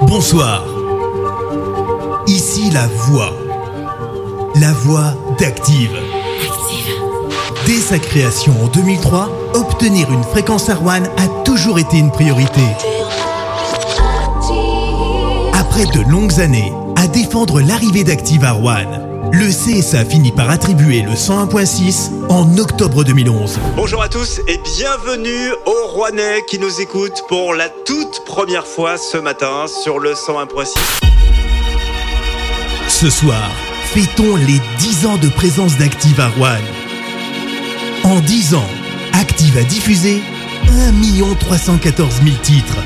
Bonsoir. Ici la voix. La voix d'Active. Dès sa création en 2003, obtenir une fréquence Arwan a toujours été une priorité. Après de longues années à défendre l'arrivée d'Active Arwan, le CSA finit par attribuer le 101.6 en octobre 2011. Bonjour à tous et bienvenue aux Rouennais qui nous écoutent pour la toute première fois ce matin sur le 101.6. Ce soir, fêtons les 10 ans de présence d'Active à Rouen. En 10 ans, Active a diffusé 1 314 000 titres.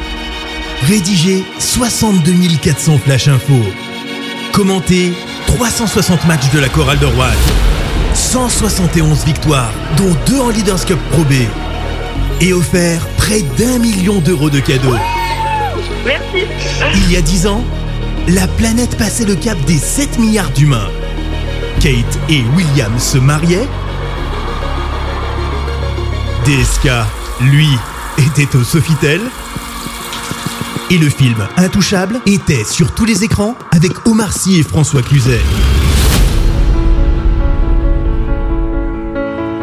Rédigé 62 400 flash infos. Commenté 360 matchs de la chorale de Rouen. 171 victoires, dont 2 en Leaders Cup Pro B. Et offert près d'un million d'euros de cadeaux. Merci. Il y a 10 ans, la planète passait le cap des 7 milliards d'humains. Kate et William se mariaient. DSK, lui, était au Sofitel. Et le film Intouchable était sur tous les écrans avec Omar Sy et François Cluzet.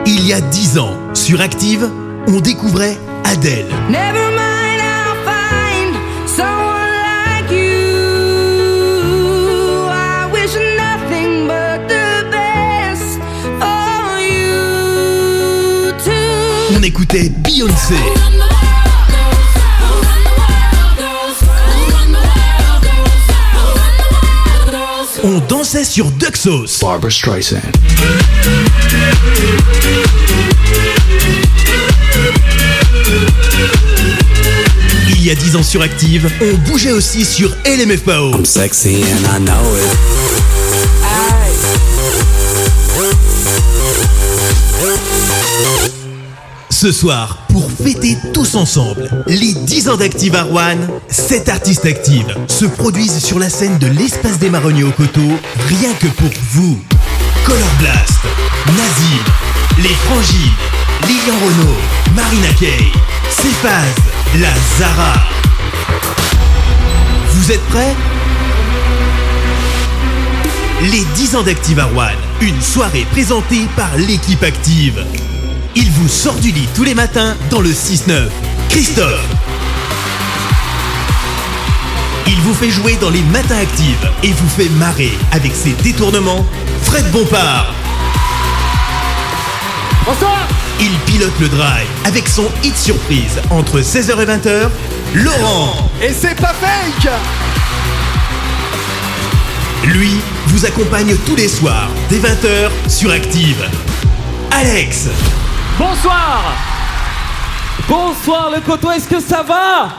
Il y a 10 ans, sur Active, on découvrait Adèle. Never mind, I'll find someone like you. I wish nothing but the best for you too. On écoutait Beyoncé. On dansait sur Duxos. Barbara Streisand. Il y a 10 ans sur Active, on bougeait aussi sur LMFAO. I'm sexy and I know it. Ce soir, pour fêter tous ensemble les 10 ans d'Active Rouen, 7 artistes actives se produisent sur la scène de l'Espace des Marronniers au Coteau, rien que pour vous. Color Blast, Nazim, Les Frangies, Lilian Renault, Marina Kay, Cephaz, La Zara. Vous êtes prêts? Les 10 ans d'Active Rouen, une soirée présentée par l'équipe active. Il vous sort du lit tous les matins dans le 6-9. Christophe. Il vous fait jouer dans les matins actifs et vous fait marrer avec ses détournements. Fred Bompard. Bonsoir Il pilote le drive avec son hit surprise entre 16h et 20h. Laurent. Et c'est pas fake Lui vous accompagne tous les soirs dès 20h sur Active. Alex. Bonsoir. Bonsoir le coteau, est-ce que ça va?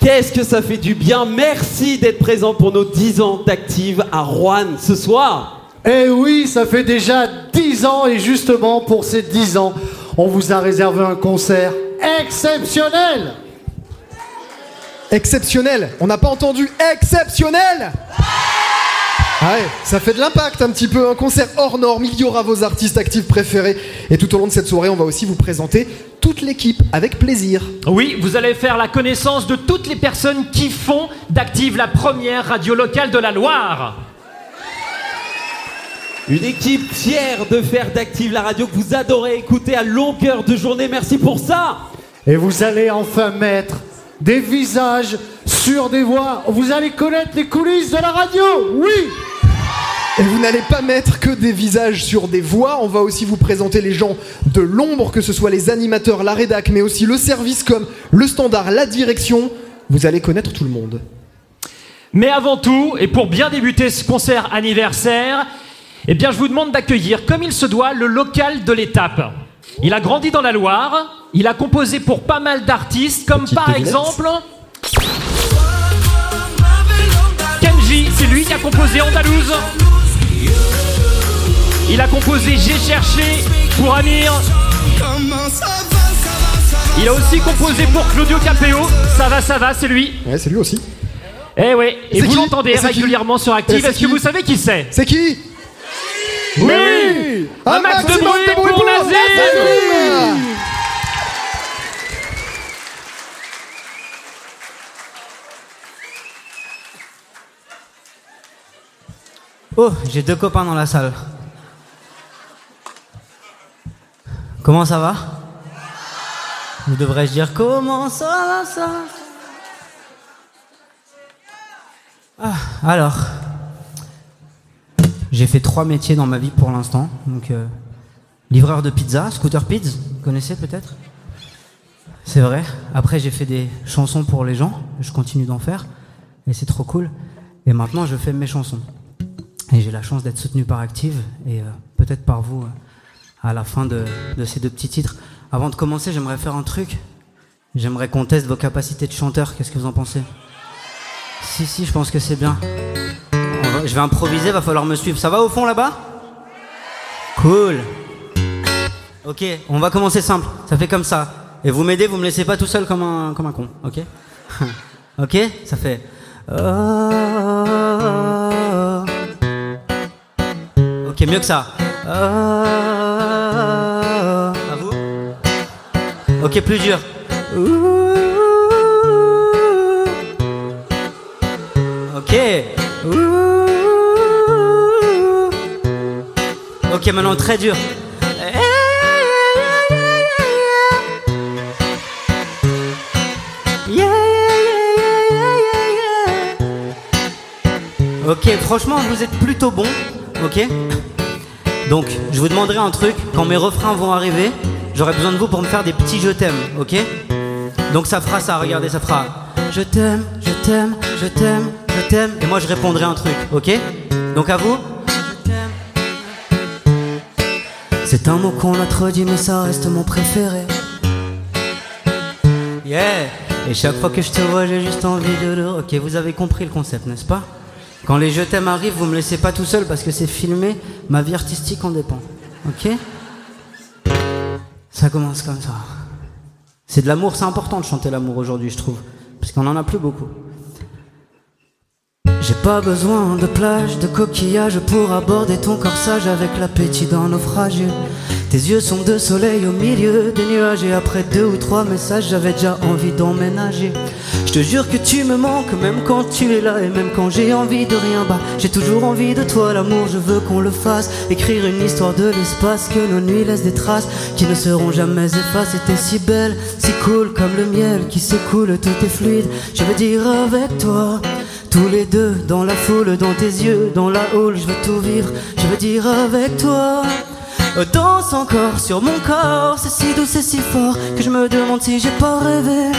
Qu'est-ce que ça fait du bien? Merci d'être présent pour nos 10 ans d'Active à Rouen ce soir. Eh oui, ça fait déjà 10 ans et justement pour ces 10 ans, on vous a réservé un concert exceptionnel. Exceptionnel? On n'a pas entendu exceptionnel? Ah ouais, ça fait de l'impact un petit peu, un concert hors norme, il y aura vos artistes actifs préférés et tout au long de cette soirée on va aussi vous présenter toute l'équipe avec plaisir. Oui, vous allez faire la connaissance de toutes les personnes qui font d'Active la première radio locale de la Loire. Une équipe fière de faire d'Active la radio que vous adorez écouter à longueur de journée. Merci pour ça. Et vous allez enfin mettre des visages sur des voix. Vous allez connaître les coulisses de la radio, oui vous n'allez pas mettre que des visages sur des voix, on va aussi vous présenter les gens de l'ombre, que ce soit les animateurs, la rédac, mais aussi le service comme le standard, la direction. Vous allez connaître tout le monde. Mais avant tout, et pour bien débuter ce concert anniversaire, eh bien je vous demande d'accueillir comme il se doit le local de l'étape. Il a grandi dans la Loire, il a composé pour pas mal d'artistes comme Petite par devinette. exemple Kenji, c'est lui qui a composé Andalouse. Il a composé J'ai cherché pour Amir. Il a aussi composé pour Claudio Capéo. Ça va, ça va, c'est lui. Ouais, c'est lui aussi. Eh ouais, et vous l'entendez régulièrement sur Active. Est-ce que vous savez qui c'est C'est qui Oui Un max de bruit pour Nazim Oh, j'ai deux copains dans la salle. Comment ça va? Ou devrais-je dire comment ça va Ah, alors, j'ai fait trois métiers dans ma vie pour l'instant. Donc, euh, livreur de pizza, scooter pizza, vous connaissez peut-être? C'est vrai. Après, j'ai fait des chansons pour les gens. Je continue d'en faire. Et c'est trop cool. Et maintenant, je fais mes chansons. Et j'ai la chance d'être soutenu par Active et euh, peut-être par vous euh, à la fin de, ces deux petits titres. Avant de commencer, j'aimerais faire un truc. J'aimerais qu'on teste vos capacités de chanteur. Qu'est-ce que vous en pensez? Si, si, je pense que c'est bien. Je vais improviser, va falloir me suivre. Ça va au fond là-bas? Cool. Ok, on va commencer simple. Ça fait comme ça. Et vous m'aidez, vous me laissez pas tout seul comme un, comme un con. Ok? Ok Ça fait. Ok, mieux que ça. Ah. À vous Ok, plus dur. Ok. Ok, maintenant très dur. Ok, franchement, vous êtes plutôt bon. Ok Donc, je vous demanderai un truc. Quand mes refrains vont arriver, j'aurai besoin de vous pour me faire des petits je t'aime. Ok? Donc, ça fera ça. Regardez, ça fera Je t'aime, je t'aime, je t'aime, je t'aime. Et moi, je répondrai un truc. Ok? Donc, à vous C'est un mot qu'on a trop dit, mais ça reste mon préféré. Yeah Et chaque fois que je te vois, j'ai juste envie de le... Ok, vous avez compris le concept, n'est-ce pas? Quand les je t'aime arrivent, vous me laissez pas tout seul parce que c'est filmé, ma vie artistique en dépend. Ok? Ça commence comme ça. C'est de l'amour, c'est important de chanter l'amour aujourd'hui, je trouve. Parce qu'on en a plus beaucoup. J'ai pas besoin de plage, de coquillages pour aborder ton corsage avec l'appétit d'un naufrage. Tes yeux sont de soleil au milieu des nuages et après deux ou trois messages, j'avais déjà envie d'emménager. Je te jure que tu me manques même quand tu es là et même quand j'ai envie de rien. Bah, j'ai toujours envie de toi, l'amour, je veux qu'on le fasse. Écrire une histoire de l'espace, que nos nuits laissent des traces qui ne seront jamais effacées. T'es si belle, si cool comme le miel qui s'écoule, tout est fluide. Je veux dire avec toi. Tous les deux dans la foule, dans tes yeux, dans la houle, je veux tout vivre, je veux dire avec toi. Danse encore sur mon corps, c'est si doux, c'est si fort que je me demande si j'ai pas rêvé.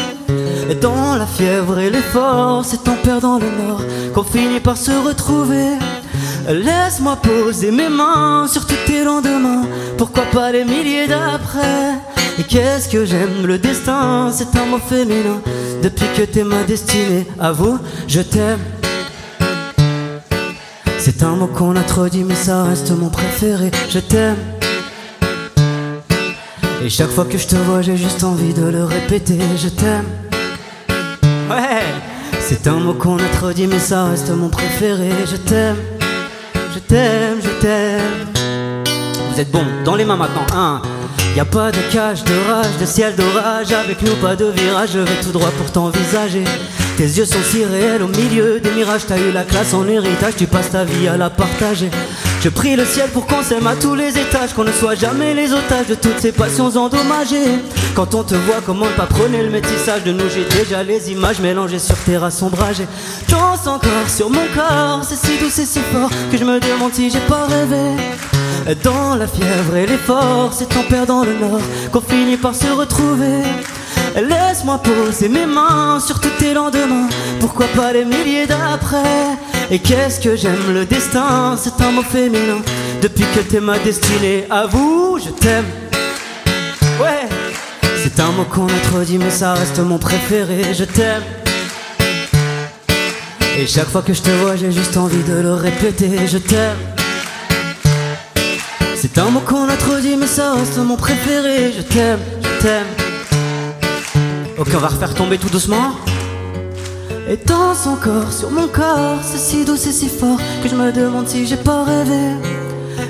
Et dans la fièvre et l'effort, c'est en perdant le nord qu'on finit par se retrouver. Laisse-moi poser mes mains sur tous tes lendemains, pourquoi pas les milliers d'après? Et qu'est-ce que j'aime? Le destin, c'est un mot féminin. Depuis que t'es ma destinée, à vous, je t'aime. C'est un mot qu'on a mais ça reste mon préféré. Je t'aime. Et chaque fois que je te vois, j'ai juste envie de le répéter. Je t'aime. Ouais, c'est un mot qu'on a trop dit, mais ça reste mon préféré. Je t'aime. Je t'aime, je t'aime. Vous êtes bon, dans les mains maintenant. Un. Y a pas de cage, de rage, de ciel d'orage. Avec nous, pas de virage. Je vais tout droit pour t'envisager. Tes yeux sont si réels au milieu des mirages. T'as eu la classe en héritage, tu passes ta vie à la partager. Je prie le ciel pour qu'on s'aime à tous les étages, qu'on ne soit jamais les otages de toutes ces passions endommagées. Quand on te voit, comment ne pas prôner le métissage de nous J'ai déjà les images mélangées sur terrasse ombragée. Danse encore sur mon corps, c'est si doux, c'est si fort que je me demande si j'ai pas rêvé. Dans la fièvre et l'effort, c'est en perdant le nord qu'on finit par se retrouver. Laisse-moi poser mes mains sur tous tes lendemains. Pourquoi pas les milliers d'après? Et qu'est-ce que j'aime le destin? C'est un mot féminin. Depuis que t'es ma destinée, à vous, je t'aime. Ouais, c'est un mot qu'on a trop dit, mais ça reste mon préféré. Je t'aime. Et chaque fois que je te vois, j'ai juste envie de le répéter. Je t'aime. C'est un mot qu'on a trop dit, mais ça reste mon préféré. Je t'aime, je t'aime. Ok, on va refaire tomber tout doucement. Et danse encore sur mon corps, c'est si doux, c'est si fort que je me demande si j'ai pas rêvé.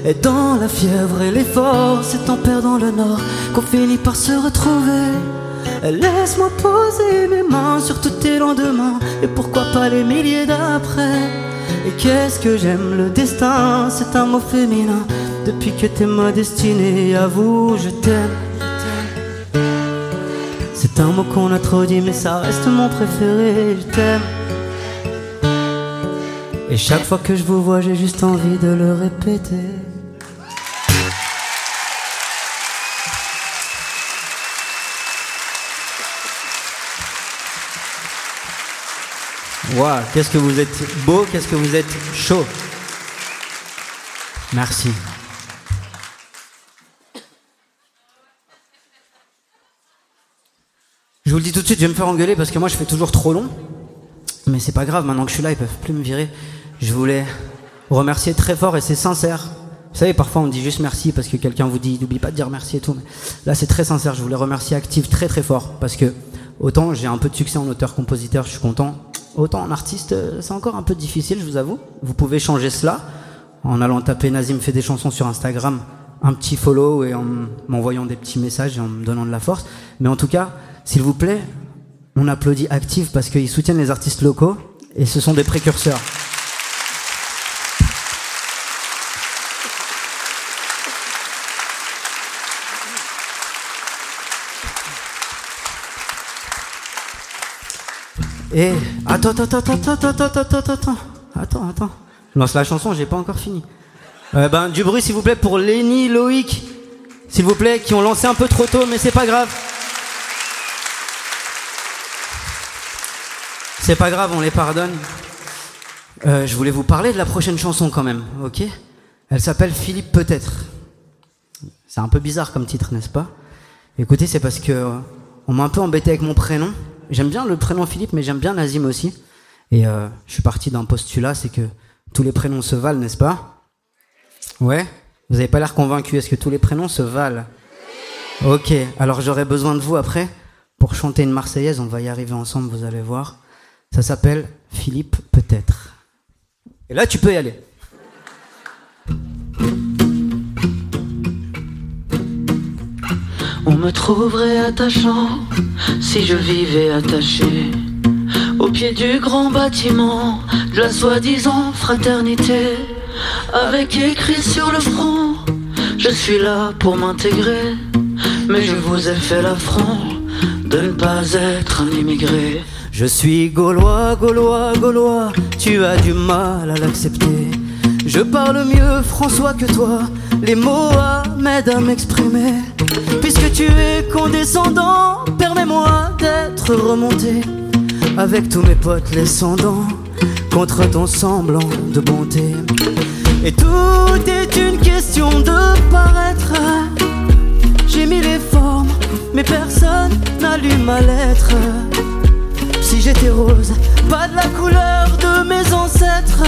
Et dans la fièvre et l'effort, c'est en perdant le nord qu'on finit par se retrouver. Laisse-moi poser mes mains sur tous tes lendemains, et pourquoi pas les milliers d'après? Et qu'est-ce que j'aime le destin, c'est un mot féminin. Depuis que t'es ma destinée, à vous, je t'aime. C'est un mot qu'on a trop dit, mais ça reste mon préféré, je. Et chaque fois que je vous vois, j'ai juste envie de le répéter. Waouh, qu'est-ce que vous êtes beau, qu'est-ce que vous êtes chaud. Merci. Je vous le dis tout de suite, je vais me faire engueuler parce que moi je fais toujours trop long. Mais c'est pas grave, maintenant que je suis là, ils peuvent plus me virer. Je voulais remercier très fort et c'est sincère. Vous savez, parfois on dit juste merci parce que quelqu'un vous dit n'oublie pas de dire merci et tout. Mais là c'est très sincère, je voulais remercier Active très très fort parce que autant j'ai un peu de succès en auteur-compositeur, je suis content. Autant en artiste, euh, c'est encore un peu difficile, je vous avoue. Vous pouvez changer cela en allant taper Nazim fait des chansons sur Instagram, un petit follow et en m'envoyant des petits messages et en me donnant de la force. Mais en tout cas, s'il vous plaît, on applaudit Active parce qu'ils soutiennent les artistes locaux et ce sont des précurseurs. Et attends, attends, attends, attends, attends, attends, attends, attends, attends, attends. Je lance la chanson, j'ai pas encore fini. Euh, ben, du bruit, s'il vous plaît, pour Lenny, Loïc, s'il vous plaît, qui ont lancé un peu trop tôt, mais c'est pas grave. C'est pas grave, on les pardonne. Euh, je voulais vous parler de la prochaine chanson quand même, ok? Elle s'appelle Philippe Peut-être. C'est un peu bizarre comme titre, n'est-ce pas? Écoutez, c'est parce que euh, on m'a un peu embêté avec mon prénom. J'aime bien le prénom Philippe, mais j'aime bien Nazim aussi. Et euh, je suis parti d'un postulat, c'est que tous les prénoms se valent, n'est-ce pas? Ouais? Vous avez pas l'air convaincu. Est-ce que tous les prénoms se valent? Ok, alors j'aurai besoin de vous après pour chanter une Marseillaise. On va y arriver ensemble, vous allez voir. Ça s'appelle Philippe peut-être. Et là, tu peux y aller. On me trouverait attachant si je vivais attaché au pied du grand bâtiment de la soi-disant fraternité, avec écrit sur le front Je suis là pour m'intégrer, mais je vous ai fait l'affront de ne pas être un immigré. Je suis gaulois, gaulois, gaulois, tu as du mal à l'accepter. Je parle mieux François que toi, les mots m'aident à m'exprimer. Puisque tu es condescendant, permets-moi d'être remonté avec tous mes potes les descendants contre ton semblant de bonté. Et tout est une question de paraître. J'ai mis les formes, mais personne n'allume ma lettre. Si j'étais rose, pas de la couleur de mes ancêtres.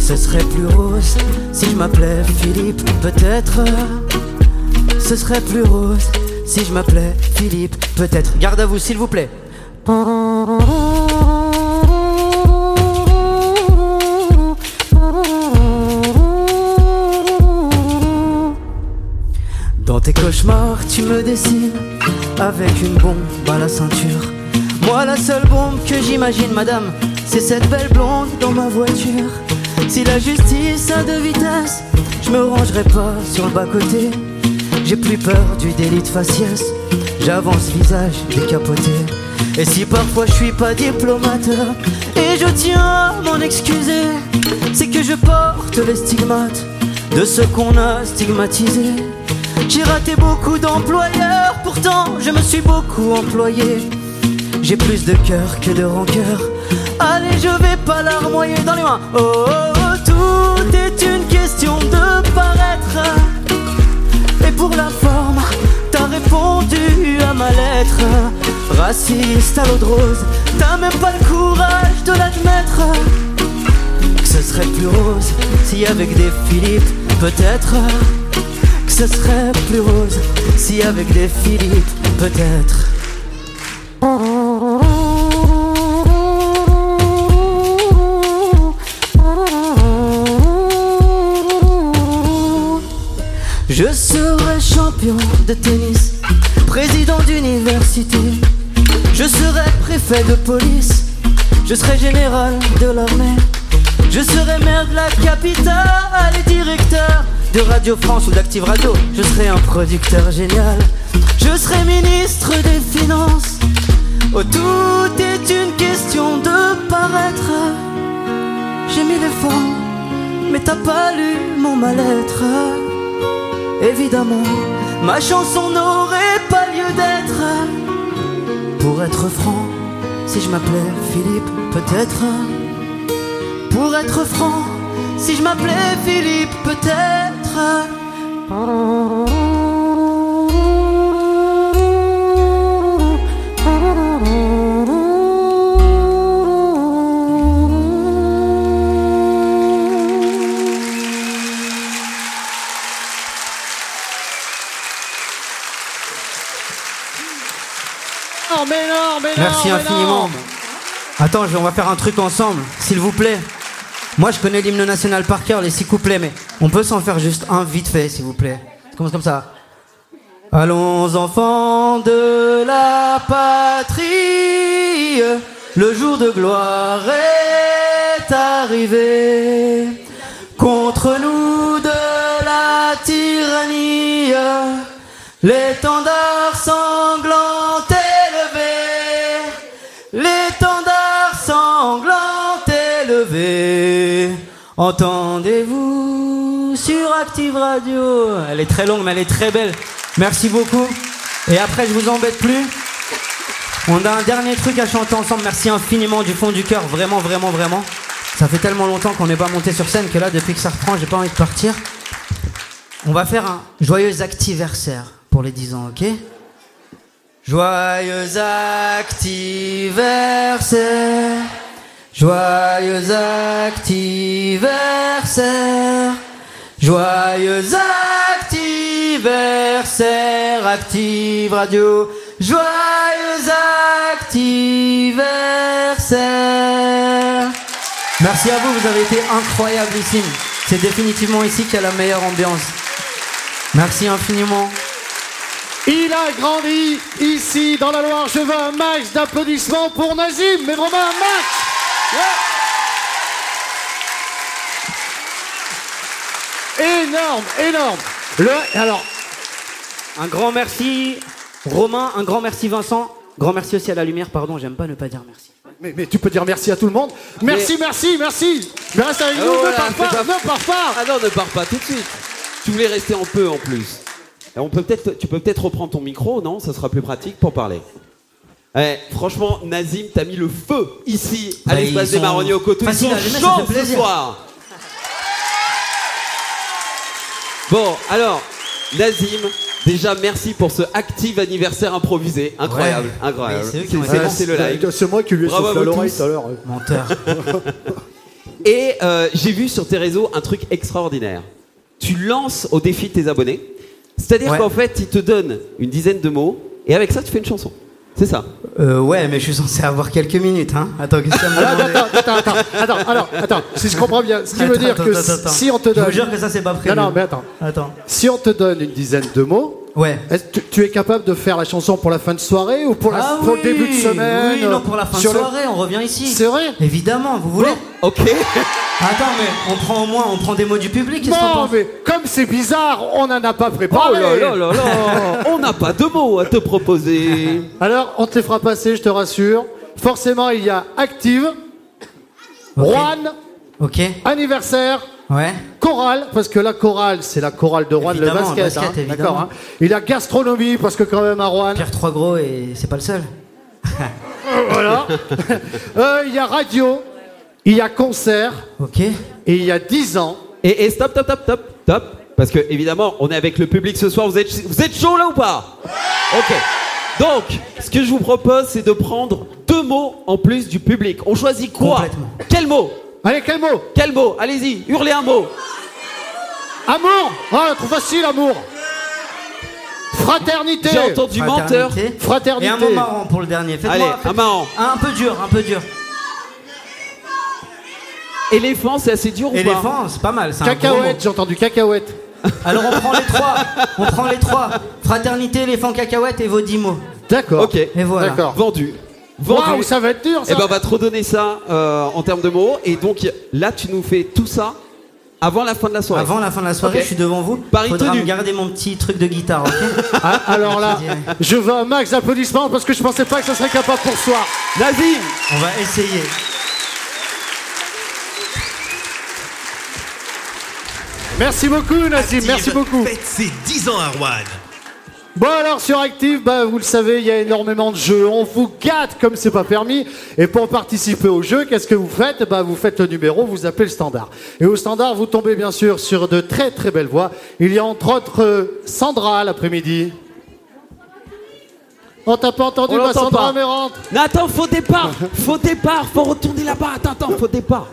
Ce serait plus rose si je m'appelais Philippe, peut-être. Ce serait plus rose si je m'appelais Philippe, peut-être. Garde à vous, s'il vous plaît. Dans tes cauchemars, tu me dessines avec une bombe à la ceinture. Moi, la seule bombe que j'imagine, madame, c'est cette belle blonde dans ma voiture. Si la justice a de vitesse, je me rangerai pas sur le bas-côté. J'ai plus peur du délit de faciès, j'avance visage décapoté. Et si parfois je suis pas diplomate, et je tiens à m'en excuser, c'est que je porte les stigmates de ceux qu'on a stigmatisés. J'ai raté beaucoup d'employeurs, pourtant je me suis beaucoup employé. J'ai plus de cœur que de rancœur. Allez, je vais pas larmoyer dans les mains. Oh, oh, oh, tout est une question de paraître. Et pour la forme, t'as répondu à ma lettre. Raciste à l'eau de rose, t'as même pas le courage de l'admettre. Que ce serait plus rose si avec des Philippe, peut-être. Que ce serait plus rose si avec des Philippe, peut-être. De tennis, président d'université. Je serai préfet de police, je serai général de l'armée. Je serai maire de la capitale et directeur de Radio France ou d'Active Radio. Je serai un producteur génial. Je serai ministre des Finances. Oh, tout est une question de paraître. J'ai mis les formes, mais t'as pas lu mon mal-être. Évidemment, ma chanson n'aurait pas lieu d'être. Pour être franc, si je m'appelais Philippe, peut-être. Pour être franc, si je m'appelais Philippe, peut-être. Merci mais infiniment. Attends, on va faire un truc ensemble, s'il vous plaît. Moi, je connais l'hymne national par cœur, les six couplets, mais on peut s'en faire juste un vite fait, s'il vous plaît. Ça commence comme ça. Allons, enfants de la patrie, le jour de gloire est arrivé. Contre nous de la tyrannie, l'étendard sanglant Entendez-vous sur Active Radio Elle est très longue, mais elle est très belle. Merci beaucoup. Et après, je vous embête plus. On a un dernier truc à chanter ensemble. Merci infiniment du fond du cœur. Vraiment, vraiment, vraiment. Ça fait tellement longtemps qu'on n'est pas monté sur scène que là, depuis que ça reprend, j'ai pas envie de partir. On va faire un joyeux activersaire pour les 10 ans, ok? Joyeux activersaire. Joyeux activersaire. Joyeux activersaire. Active Radio. Joyeux activersaire. Merci à vous, vous avez été incroyables ici. C'est définitivement ici qu'il y a la meilleure ambiance. Merci infiniment. Il a grandi ici dans la Loire. Je veux un max d'applaudissements pour Nazim, mais vraiment un max. Ouais. Énorme, énorme. Le, alors, Un grand merci Romain, un grand merci Vincent, grand merci aussi à la lumière, pardon, j'aime pas ne pas dire merci. mais, mais tu peux dire merci à tout le monde. Merci, merci, merci. Mais reste avec nous, Oh ne pars pas, pas- ne pars pas. Ah non, ne pars pas tout de suite. Tu voulais rester en peu en plus. Et on peut peut-être, tu peux peut-être reprendre ton micro, non? Ça sera plus pratique pour parler. Eh, franchement, Nazim, t'as mis le feu ici à Bah, l'espace ils des sont marronniers au coteau. Ils sont à chauds ce soir. Bon, alors, Nazim, déjà merci pour ce active anniversaire improvisé. Incroyable, Ouais. incroyable. C'est le live. C'est moi qui lui ai soufflé à à l'oreille tout à l'heure. Menteur. Et euh, j'ai vu sur tes réseaux un truc extraordinaire. Tu lances au défi de tes abonnés. C'est-à-dire Ouais. qu'en fait, ils te donnent une dizaine de mots et avec ça, tu fais une chanson. C'est ça. Euh, ouais, mais je suis censé avoir quelques minutes, hein. Attends, qu'est-ce que ça demande attends, attends, attends, attends, alors, attends, si je comprends bien, ce qui veut dire attends, que attends, attends. si on te Je donne. vous jure que ça, c'est pas prévu. Non, non, mais attends. Attends. Si on te donne une dizaine de mots, Ouais. est-ce que tu, tu es capable de faire la chanson pour la fin de soirée ou pour, la, Ah pour oui, le début de semaine Oui, non, pour la fin de le- soirée, on revient ici. C'est vrai Évidemment, vous voulez Ok. Attends, mais on prend au moins, on prend des mots du public, qu'est-ce que t'en Non, mais comme c'est bizarre, on n'en a pas Oh préparé. là là là là On n'a pas de mots à te proposer. Alors, on te les fera passer, je te rassure. Forcément, il y a Active, Juan, Ok. anniversaire, Ouais. chorale, parce que la chorale, c'est la chorale de Juan, le Évidemment, basket. basket, hein, évidemment. D'accord. hein. Il y a gastronomie, parce que quand même à Juan. Pierre Trois Gros et c'est pas le seul. Voilà. Euh, il y a radio, il y a concert, Ok. et il y a 10 ans. Et, et stop, stop, stop, stop, stop. Parce que évidemment, on est avec le public ce soir. Vous êtes, vous êtes chaud là ou pas? Ok. Donc, ce que je vous propose, c'est de prendre deux mots en plus du public. On choisit quoi? Quel mot? Allez, quel mot? Quel mot? Allez-y, hurlez un mot. Amour Ah, trop facile, amour Fraternité J'ai entendu menteur. Fraternité. Fraternité. Et un mot marrant pour le dernier. Allez, un marrant. Un peu dur, un peu dur. Éléphant, c'est assez dur ou pas Éléphant, c'est pas mal. c'est un gros Cacahuète, mot. j'ai entendu cacahuète. Alors on prend les trois. On prend les trois. Fraternité, éléphant, cacahuète et vos dix mots. D'accord. Ok. Et voilà. D'accord. Vendu. vendu. Waouh, ça va être dur, ça. Et ben on va te redonner ça euh, en termes de mots. Et donc là, tu nous fais tout ça avant la fin de la soirée. Avant la fin de la soirée, Ok. je suis devant vous. Paris Faudra me garder mon petit truc de guitare, ok Ah, alors là, Je veux un max d'applaudissements parce que je pensais pas que ça serait capable pour soi. Nazim On va essayer. Merci beaucoup, Nassim, merci beaucoup. Faites ses 10 ans à Rouen. Bon alors sur Active, bah, vous le savez, il y a énormément de jeux. On vous gâte comme c'est pas permis. Et pour participer au jeu, qu'est-ce que vous faites? Bah, Vous faites le numéro, vous appelez le standard. Et au standard, vous tombez bien sûr sur de très très belles voix. Il y a entre autres euh, Sandra l'après-midi. On t'a pas entendu, On ma l'entend Sandra pas. Mérante Non, attends, faux départ Faux départ Faut retourner là-bas Attends, attends, faux départ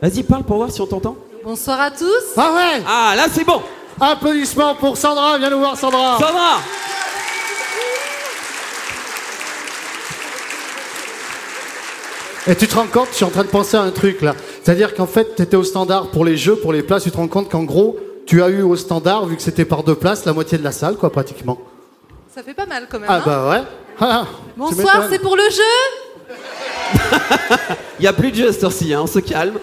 Vas-y, parle pour voir si on t'entend. Bonsoir à tous. Ah ouais Ah, là, c'est bon Applaudissements pour Sandra, viens nous voir Sandra. Sandra Et tu te rends compte, je suis en train de penser à un truc là. C'est-à-dire qu'en fait, tu étais au standard pour les jeux, pour les places, tu te rends compte qu'en gros, tu as eu au standard, vu que c'était par deux places, la moitié de la salle, quoi, pratiquement. Ça fait pas mal quand même. Ah hein bah ouais. Ah, Bonsoir, c'est pour le jeu Il n'y a plus de jeu à cette heure-ci, hein, on se calme.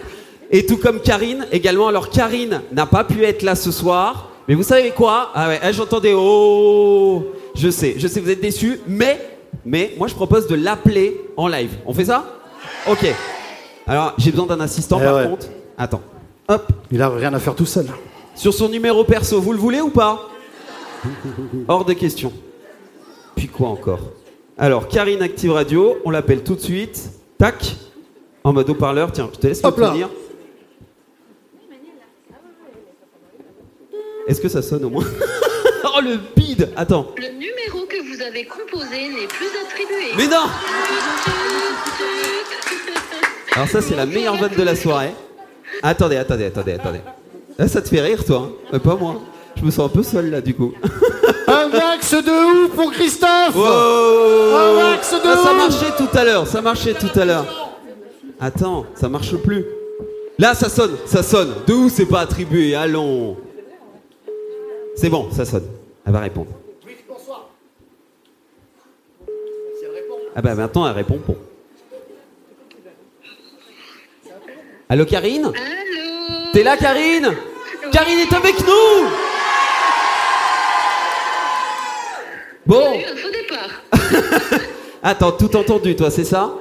Et tout comme Karine également. Alors Karine n'a pas pu être là ce soir. Mais vous savez quoi? Ah ouais, ah, j'entendais oh Je sais, je sais, vous êtes déçus. Mais, mais, moi je propose de l'appeler en live. On fait ça? Ok. Alors j'ai besoin d'un assistant Eh par ouais. contre. Attends. Hop. Il a rien à faire tout seul. Sur son numéro perso, vous le voulez ou pas? Hors de question. Puis quoi encore? Alors, Karine Active Radio, on l'appelle tout de suite. Tac. En mode haut-parleur. Tiens, je te laisse Hop me là. Est-ce que ça sonne au moins Oh le bide Attends. Le numéro que vous avez composé n'est plus attribué. Mais non Alors ça c'est la meilleure vanne de la soirée. Attendez, attendez, attendez, attendez. Là ça te fait rire toi, hein Mais pas moi. Je me sens un peu seul là du coup. Un max de ouf pour Christophe Wow Un max de Ah, ça marchait tout à l'heure, ça marchait tout à l'heure. Attends, ça marche plus. Là, ça sonne, ça sonne. De où c'est pas attribué Allons. C'est bon, ça sonne. Elle va répondre. Ah bah maintenant, elle répond bon. Allô, Karine? Allô? T'es là, Karine? Karine est avec nous Bon, Eu un faux départ. attends, tout entendu, toi, c'est ça?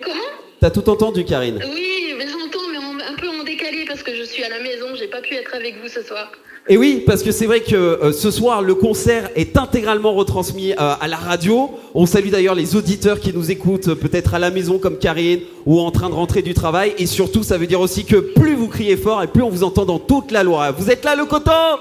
Comment? T'as tout entendu, Karine? Oui, mais j'entends, mais un peu en décalé parce que je suis à la maison, j'ai pas pu être avec vous ce soir. Et oui, parce que c'est vrai que euh, ce soir, le concert est intégralement retransmis euh, à la radio. On salue d'ailleurs les auditeurs qui nous écoutent, euh, peut-être à la maison comme Karine, ou en train de rentrer du travail. Et surtout, ça veut dire aussi que plus vous criez fort et plus on vous entend dans toute la Loire. Vous êtes là, le coton? Là,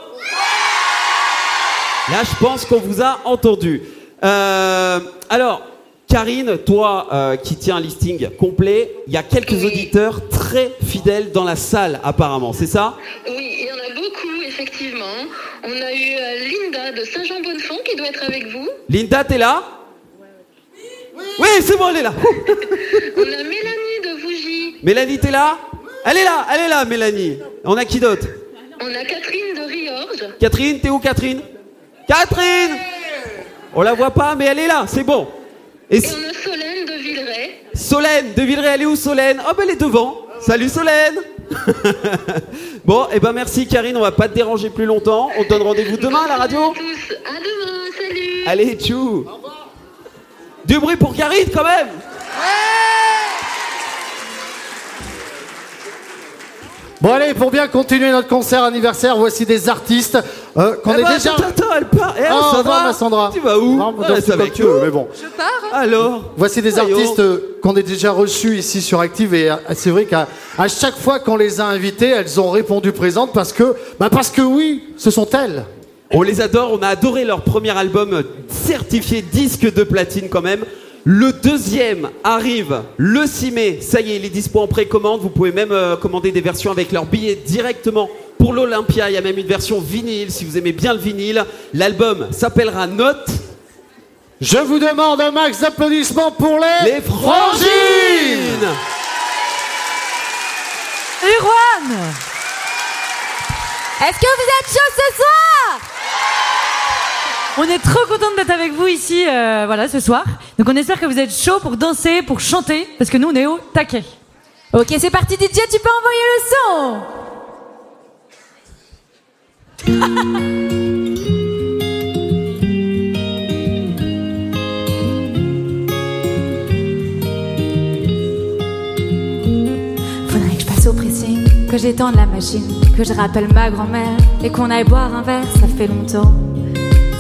je pense qu'on vous a entendu. Alors, Karine, toi euh, qui tiens un listing complet, il y a quelques auditeurs très fidèles dans la salle, apparemment, c'est ça? Oui, il y en a beaucoup, effectivement. On a eu euh, Linda de Saint-Jean-Bonnefond qui doit être avec vous. Linda, t'es là? Oui, c'est bon, elle est là. On a Mélanie de Vougy. Mélanie, t'es là? Elle est là, elle est là, Mélanie. On a qui d'autre? On a Catherine de Riorge. Catherine, t'es où, Catherine? Catherine On la voit pas, mais elle est là, c'est bon. Et Et on a Solène de Villeray. Solène, de Villeray, elle est où, Solène? Oh, ben, elle est devant. Salut, Solène Bon, et ben merci, Karine, on va pas te déranger plus longtemps. On te donne rendez-vous demain à la radio. Tous, à demain, salut. Allez, tchou. Du bruit pour Karine, quand même Bon allez, pour bien continuer notre concert anniversaire, voici des artistes euh, qu'on Eh est ben, déjà... Attends, attends, elle part. Eh, Ah, Sandra, ma Sandra. Tu vas où Non, Ah, c'est avec veux, mais bon. Je pars. hein. Alors Voici des Voyons. artistes euh, qu'on a déjà reçus ici sur Active et euh, c'est vrai qu'à à chaque fois qu'on les a invitées, elles ont répondu présentes parce que, bah parce que oui, ce sont elles. On les adore, on a adoré leur premier album euh, certifié disque de platine quand même. Le deuxième arrive le 6 mai, ça y est, il est dispo en précommande. Vous pouvez même euh, commander des versions avec leurs billets directement pour l'Olympia. Il y a même une version vinyle si vous aimez bien le vinyle. L'album s'appellera Note. Je vous demande un max d'applaudissements pour les, Les Frangines Erwan Est-ce que vous êtes chaud ce soir? On est trop contente d'être avec vous ici, euh, voilà, ce soir. Donc on espère que vous êtes chaud pour danser, pour chanter, parce que nous on est au taquet. Ok, c'est parti, DJ, tu peux envoyer le son Faudrait que je passe au pressing, que j'étende la machine, que je rappelle ma grand-mère et qu'on aille boire un verre, ça fait longtemps.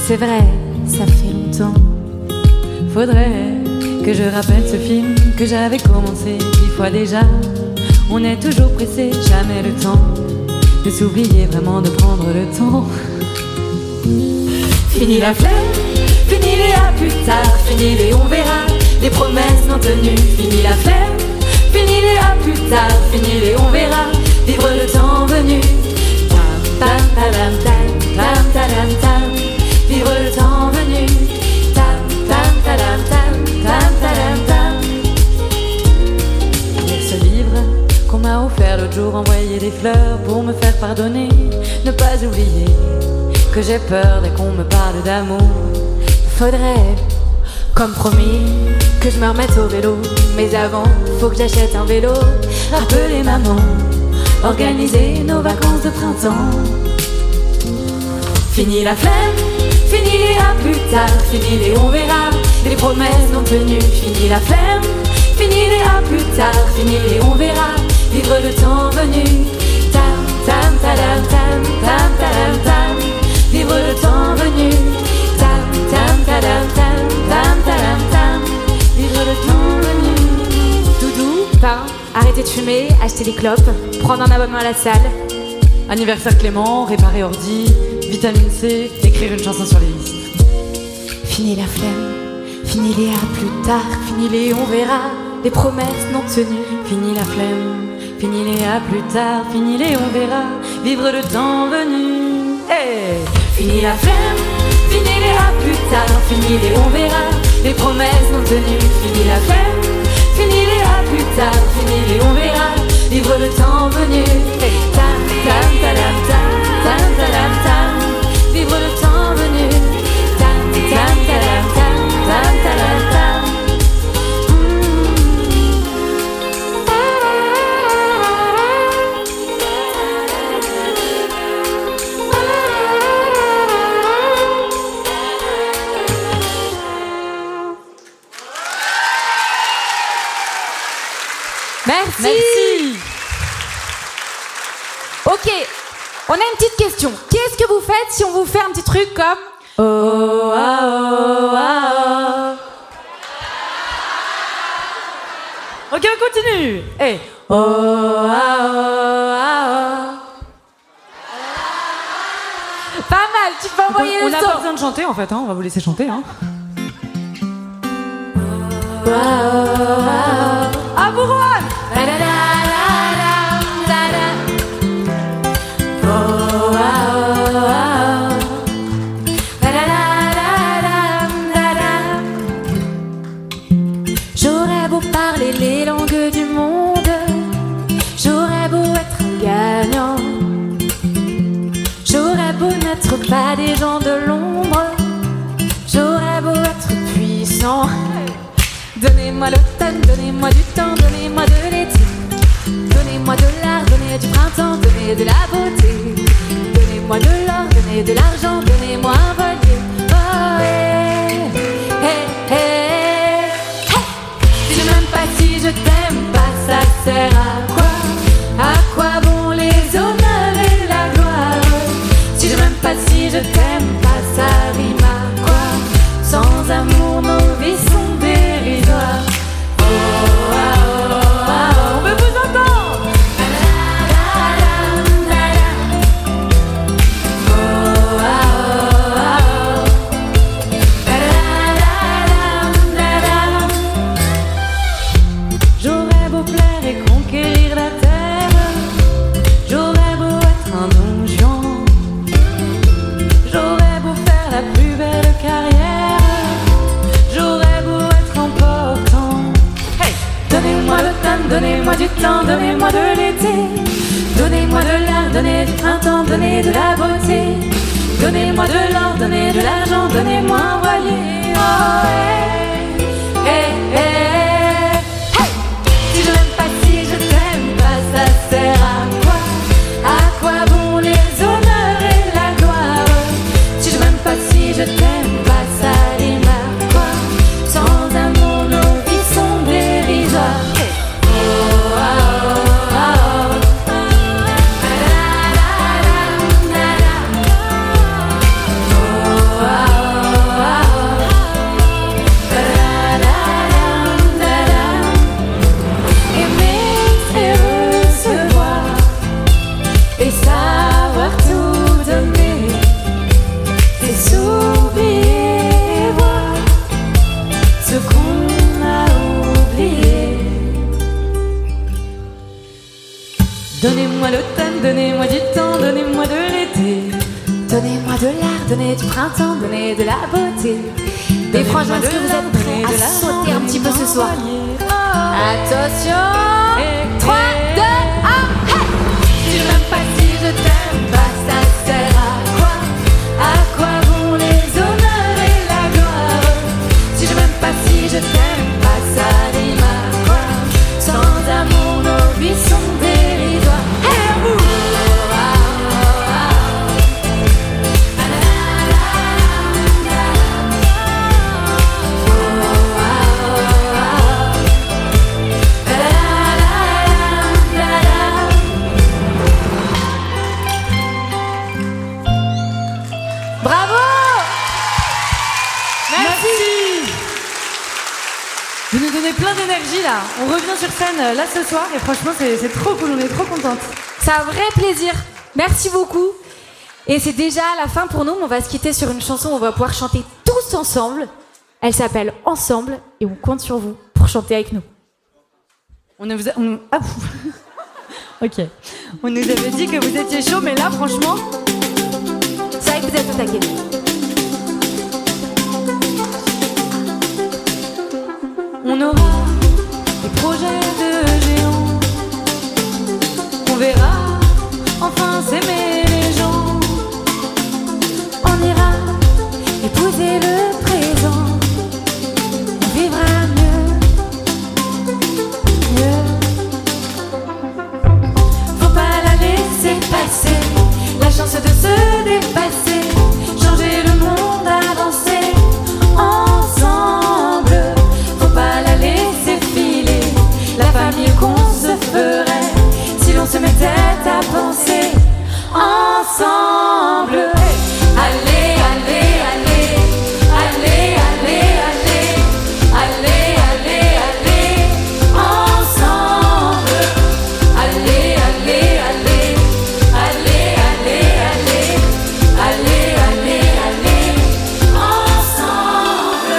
C'est vrai, ça fait longtemps. Faudrait que je rappelle ce film que j'avais commencé dix fois déjà. On est toujours pressé, jamais le temps de s'oublier vraiment de prendre le temps. Fini la flemme, fini les à plus tard, fini les on verra, les promesses non tenues, fini la flemme, fini les à plus tard, fini les on verra, vivre le temps venu. Tam tam tam, vivre le temps venu. Tam tam tadam tam, tam tadam tam. Lire ce livre qu'on m'a offert l'autre jour, envoyer des fleurs pour me faire pardonner, ne pas oublier que j'ai peur dès qu'on me parle d'amour. Faudrait, comme promis, que je me remette au vélo. Mais avant, faut que j'achète un vélo. Rappeler maman, organiser nos vacances de printemps. Fini la flemme, fini les à plus tard, fini les on verra, les promesses non tenues. Fini la flemme, fini les à plus tard, fini les on verra, vivre le temps venu. Tam tam tadam tam, tam tadam tam, vivre le temps venu. Tam tam tadam tam, tam tadam tam, vivre le temps venu. Doudou, pain, arrêter de fumer, acheter des clopes, prendre un abonnement à la salle. Anniversaire Clément, réparer ordi, vitamine C, une chanson sur les. Fini la flemme, fini les à plus tard, fini les on verra, les promesses non tenues. Fini la flemme, fini les à plus tard, fini les on verra, vivre le temps venu. Hey Fini la flemme, fini les à plus tard, fini les on verra, les promesses non tenues. Fini la flemme, fini les à plus tard, fini les on verra, vivre le temps venu. Tam tam tadam tam, tam tadam tam, vivre le Merci. Merci. Ok, on a une petite question. Qu'est-ce que vous faites si on vous fait un petit truc comme Oh, ah, oh, ah, Ok, on continue. Hey. oh. Oh, ah, oh, Pas mal, tu peux envoyer on le n'a son. pas besoin de chanter en fait, hein, on va vous laisser chanter. Hein. J'aurais beau parler les langues du monde, j'aurais beau être gagnant, j'aurais beau n'être pas des gens de l'ombre, j'aurais beau être puissant. Donnez-moi donnez-moi du temps, donnez-moi de l'été. Donnez-moi de l'art, donnez du printemps, donnez de la beauté. Donnez-moi de l'or, donnez de l'argent, donnez-moi un voilier. Donnez-moi de l'été, donnez-moi de l'art, donnez du printemps, donnez de la beauté, donnez-moi de l'or, donnez de l'argent, donnez-moi un voilier. Oh, hey, printemps, donnez de la beauté. Et franchement, est-ce que vous êtes prêts à sauter un petit peu ce soir Attention 3, 2, 1, hey! Si je m'aime pas, si je t'aime pas, là. On revient sur scène là ce soir et franchement c'est trop cool, on est trop contente. C'est un vrai plaisir. Merci beaucoup. Et c'est déjà la fin pour nous, mais on va se quitter sur une chanson où on va pouvoir chanter tous ensemble. Elle s'appelle Ensemble et on compte sur vous pour chanter avec nous. On ne vous a- on- ah, ok. On nous avait dit que vous étiez chaud, mais là franchement. C'est vrai que vous êtes au taquet. On aura verra enfin s'aimer les gens. On ira épouser le présent. On vivra mieux. Mieux. Faut pas la laisser passer, la chance de se ensemble. Allez, allez, allez, allez, allez, allez, allez, allez, allez, ensemble. Allez, allez, allez, allez, allez, allez, allez, allez, allez, ensemble.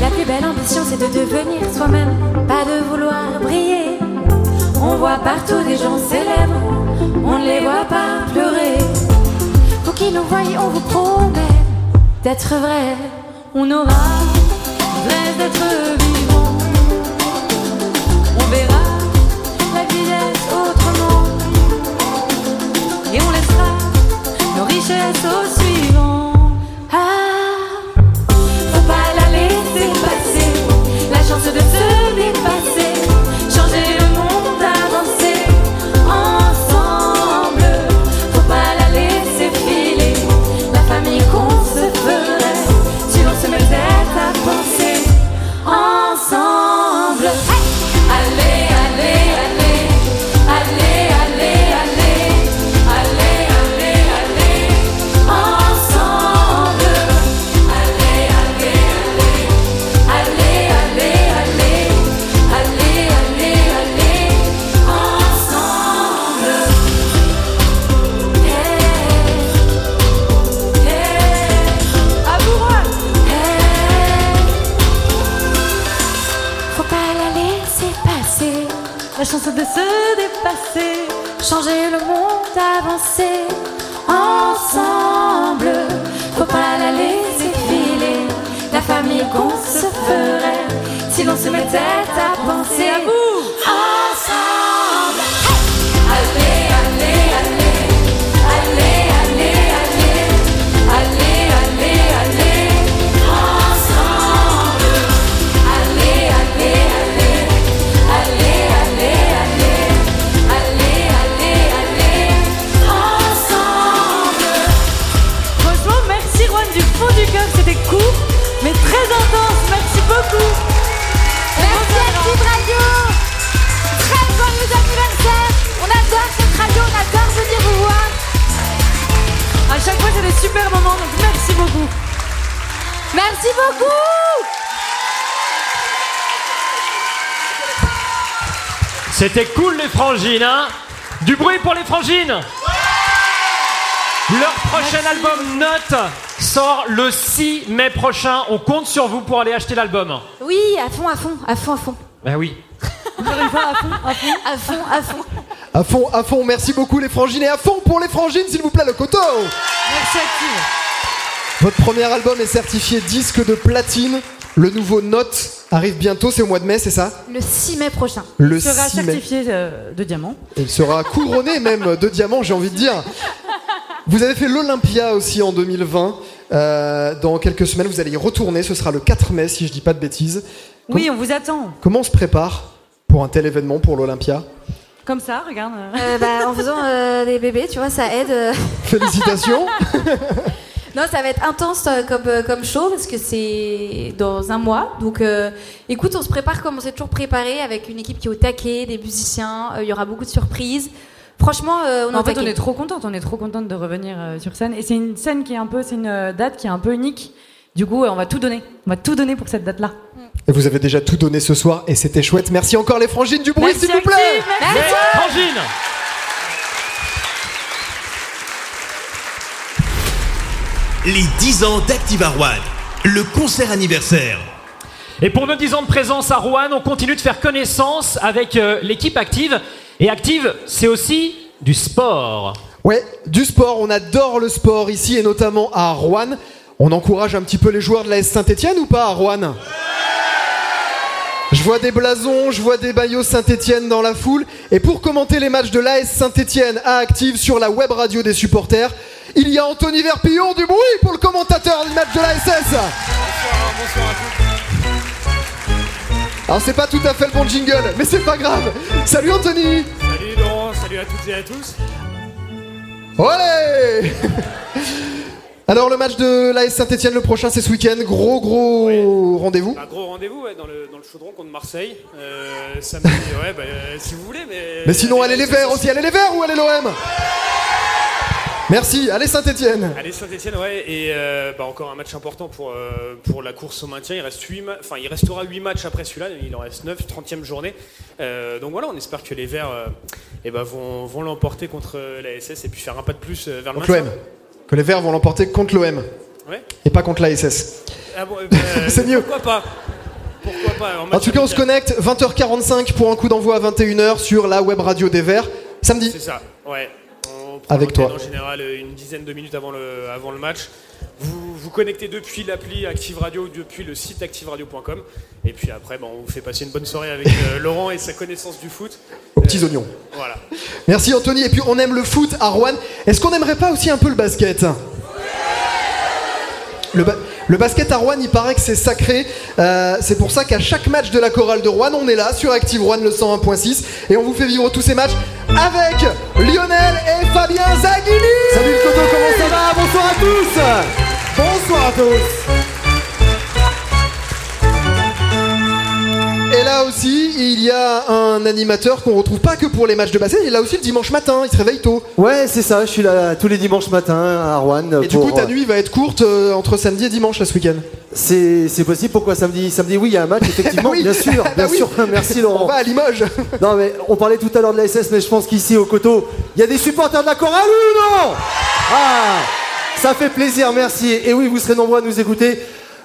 La plus belle ambition, c'est de devenir soi-même, pas de vouloir briller. On voit partout des gens célèbres, on ne les voit pas qui nous on vous promet d'être vrai. On aura l'ivresse d'être vivant. On verra la vieillesse autrement. Et on laissera nos richesses au frangines Leur prochain album Note sort le 6 mai prochain. On compte sur vous pour aller acheter l'album. Oui, à fond, à fond, à fond, à fond. Ben oui. À fond, à fond, à fond, à fond. À fond, à fond, merci beaucoup les frangines et à fond pour les frangines s'il vous plaît le coteau Merci Active. Votre premier album est certifié disque de platine. Le nouveau Note arrive bientôt, c'est au mois de mai, c'est ça Le 6 mai prochain. Le Il sera 6 mai. certifié euh, de diamant. Il sera couronné même de diamants, j'ai envie de dire. Vous avez fait l'Olympia aussi en 2020. Euh, dans quelques semaines, vous allez y retourner. Ce sera le 4 mai, si je dis pas de bêtises. Oui, on vous attend. Comment on se prépare pour un tel événement, pour l'Olympia Comme ça, regarde. Euh, bah, en faisant euh, des bébés, tu vois, ça aide. Félicitations. Non, ça va être intense euh, comme, euh, comme show parce que c'est dans un mois. Donc, euh, écoute, on se prépare comme on s'est toujours préparé avec une équipe qui est au taquet, des musiciens. euh, Il y aura beaucoup de surprises. Franchement, euh, on est en au fait, on est trop contente, on est trop contente de revenir euh, sur scène. Et c'est une scène qui est un peu, c'est une date qui est un peu unique. Du coup, euh, on va tout donner. On va tout donner pour cette date-là. Et vous avez déjà tout donné ce soir et c'était chouette. Merci encore les frangines du bruit, s'il vous plaît. Merci. Les frangines Les 10 ans d'Active One. Le concert anniversaire. Et pour nos 10 ans de présence à Rouen, on continue de faire connaissance avec euh, l'équipe Active. Et Active, c'est aussi du sport. Ouais, du sport, on adore le sport ici et notamment à Rouen. On encourage un petit peu les joueurs de la S Saint-Etienne ou pas à Rouen? Je vois des blasons, je vois des maillots Saint-Etienne dans la foule. Et pour commenter les matchs de l'AS Saint-Etienne à Active sur la web radio des supporters, il y a Anthony Verpillon du bruit pour le commentateur du match de l'ASS. Alors c'est pas tout à fait le bon jingle, mais c'est pas grave. Salut Anthony Salut Laurent, salut à toutes et à tous. Olé Alors le match de l'AS Saint-Etienne le prochain c'est ce week-end, gros gros rendez-vous. Un gros rendez-vous ouais, dans, le, dans le chaudron contre Marseille. Euh, samedi, ouais, bah, euh, si vous voulez, mais. Mais sinon allez les verts aussi, allez les verts ou allez l'OM Merci, allez Saint-Etienne Allez Saint-Etienne, ouais, et euh, bah, encore un match important pour, euh, pour la course au maintien. Il, reste huit ma- enfin, il restera 8 matchs après celui-là, il en reste 9, 30e journée. Euh, donc voilà, on espère que les Verts eh ben, vont, vont l'emporter contre la SS et puis faire un pas de plus vers le Contre l'OM. Que les verts vont l'emporter contre l'OM Ouais. et pas contre l'ASS. Ah bon, eh ben, C'est mieux. Pourquoi pas? Pourquoi pas En tout cas on se connecte 20h45 pour un coup d'envoi à 21h sur la web radio des Verts. Samedi. C'est ça, ouais. Avec toi. En général, euh, une dizaine de minutes avant le, avant le match. Vous vous connectez depuis l'appli Active Radio, depuis le site activeradio.com. Et puis après, bon, on vous fait passer une bonne soirée avec euh, Laurent et sa connaissance du foot. Aux petits oignons. Voilà. Merci Anthony. Et puis on aime le foot à Rouen. Est-ce qu'on n'aimerait pas aussi un peu le basket? Le, ba- le basket à Rouen, il paraît que c'est sacré. Euh, c'est pour ça qu'à chaque match de la chorale de Rouen, on est là sur Active Rouen le 101.6 et on vous fait vivre tous ces matchs avec Lionel et Fabien Zaghini. Salut le Coco, comment ça va? Bonsoir à tous Bonsoir à tous là aussi, il y a un animateur qu'on retrouve pas que pour les matchs de basket, il est là aussi le dimanche matin, il se réveille tôt. Ouais, c'est ça, je suis là tous les dimanches matins à Rouen. Et du coup, ta nuit va être courte euh, entre samedi et dimanche là ce week-end. C'est possible, pourquoi samedi Samedi, oui, il y a un match, effectivement, Oui. bien sûr, Bah bien oui. sûr. Merci Laurent. On va à Limoges. Non, mais on parlait tout à l'heure de la SS, mais je pense qu'ici au coteau, il y a des supporters de la chorale ou non? Ah Ça fait plaisir, merci. Et oui, vous serez nombreux à nous écouter.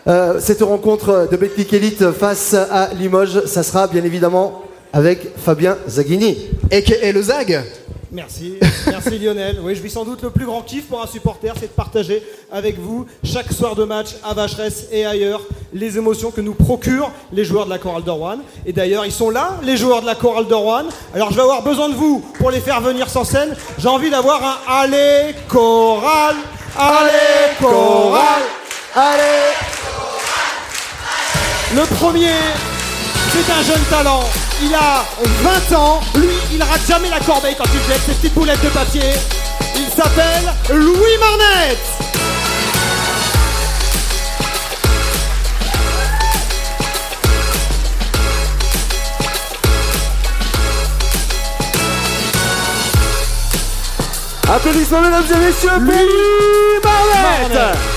Euh, cette rencontre de Betclic Elite face à Limoges, ça sera bien évidemment avec Fabien Zaghini. Et le Zag Merci, merci Lionel. Oui, je vis sans doute le plus grand kiff pour un supporter, c'est de partager avec vous chaque soir de match à Vacheresse et ailleurs les émotions que nous procurent les joueurs de la chorale Rouen. Et d'ailleurs, ils sont là, les joueurs de la chorale Rouen. Alors, je vais avoir besoin de vous pour les faire venir sur scène. J'ai envie d'avoir un Allez chorale, Allez chorale, Allez Le premier, c'est un jeune talent. Il a 20 ans. Lui, il rate jamais la corbeille quand il jette ses petites boulettes de papier. Il s'appelle Louis Marnette. Applaudissements mesdames et messieurs Louis Barnett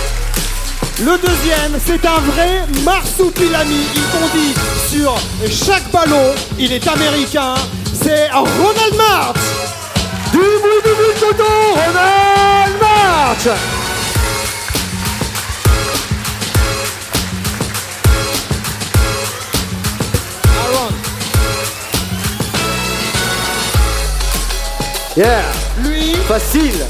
Le deuxième, c'est un vrai marsupilami. Il bondit sur chaque ballon. Il est américain. C'est Ronald March. Du bruit du but Toto, Ronald March. Yeah. Lui, Facile.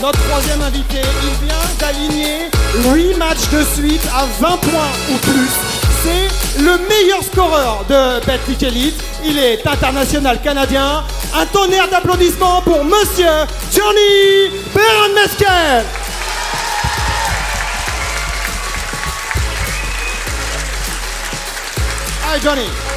Notre troisième invité, il vient d'aligner 8 matchs de suite à 20 points ou plus. C'est le meilleur scoreur de Betclic Elite. Il est international canadien. Un tonnerre d'applaudissements pour Monsieur Johnny Perrin Mesquel. Hi Johnny.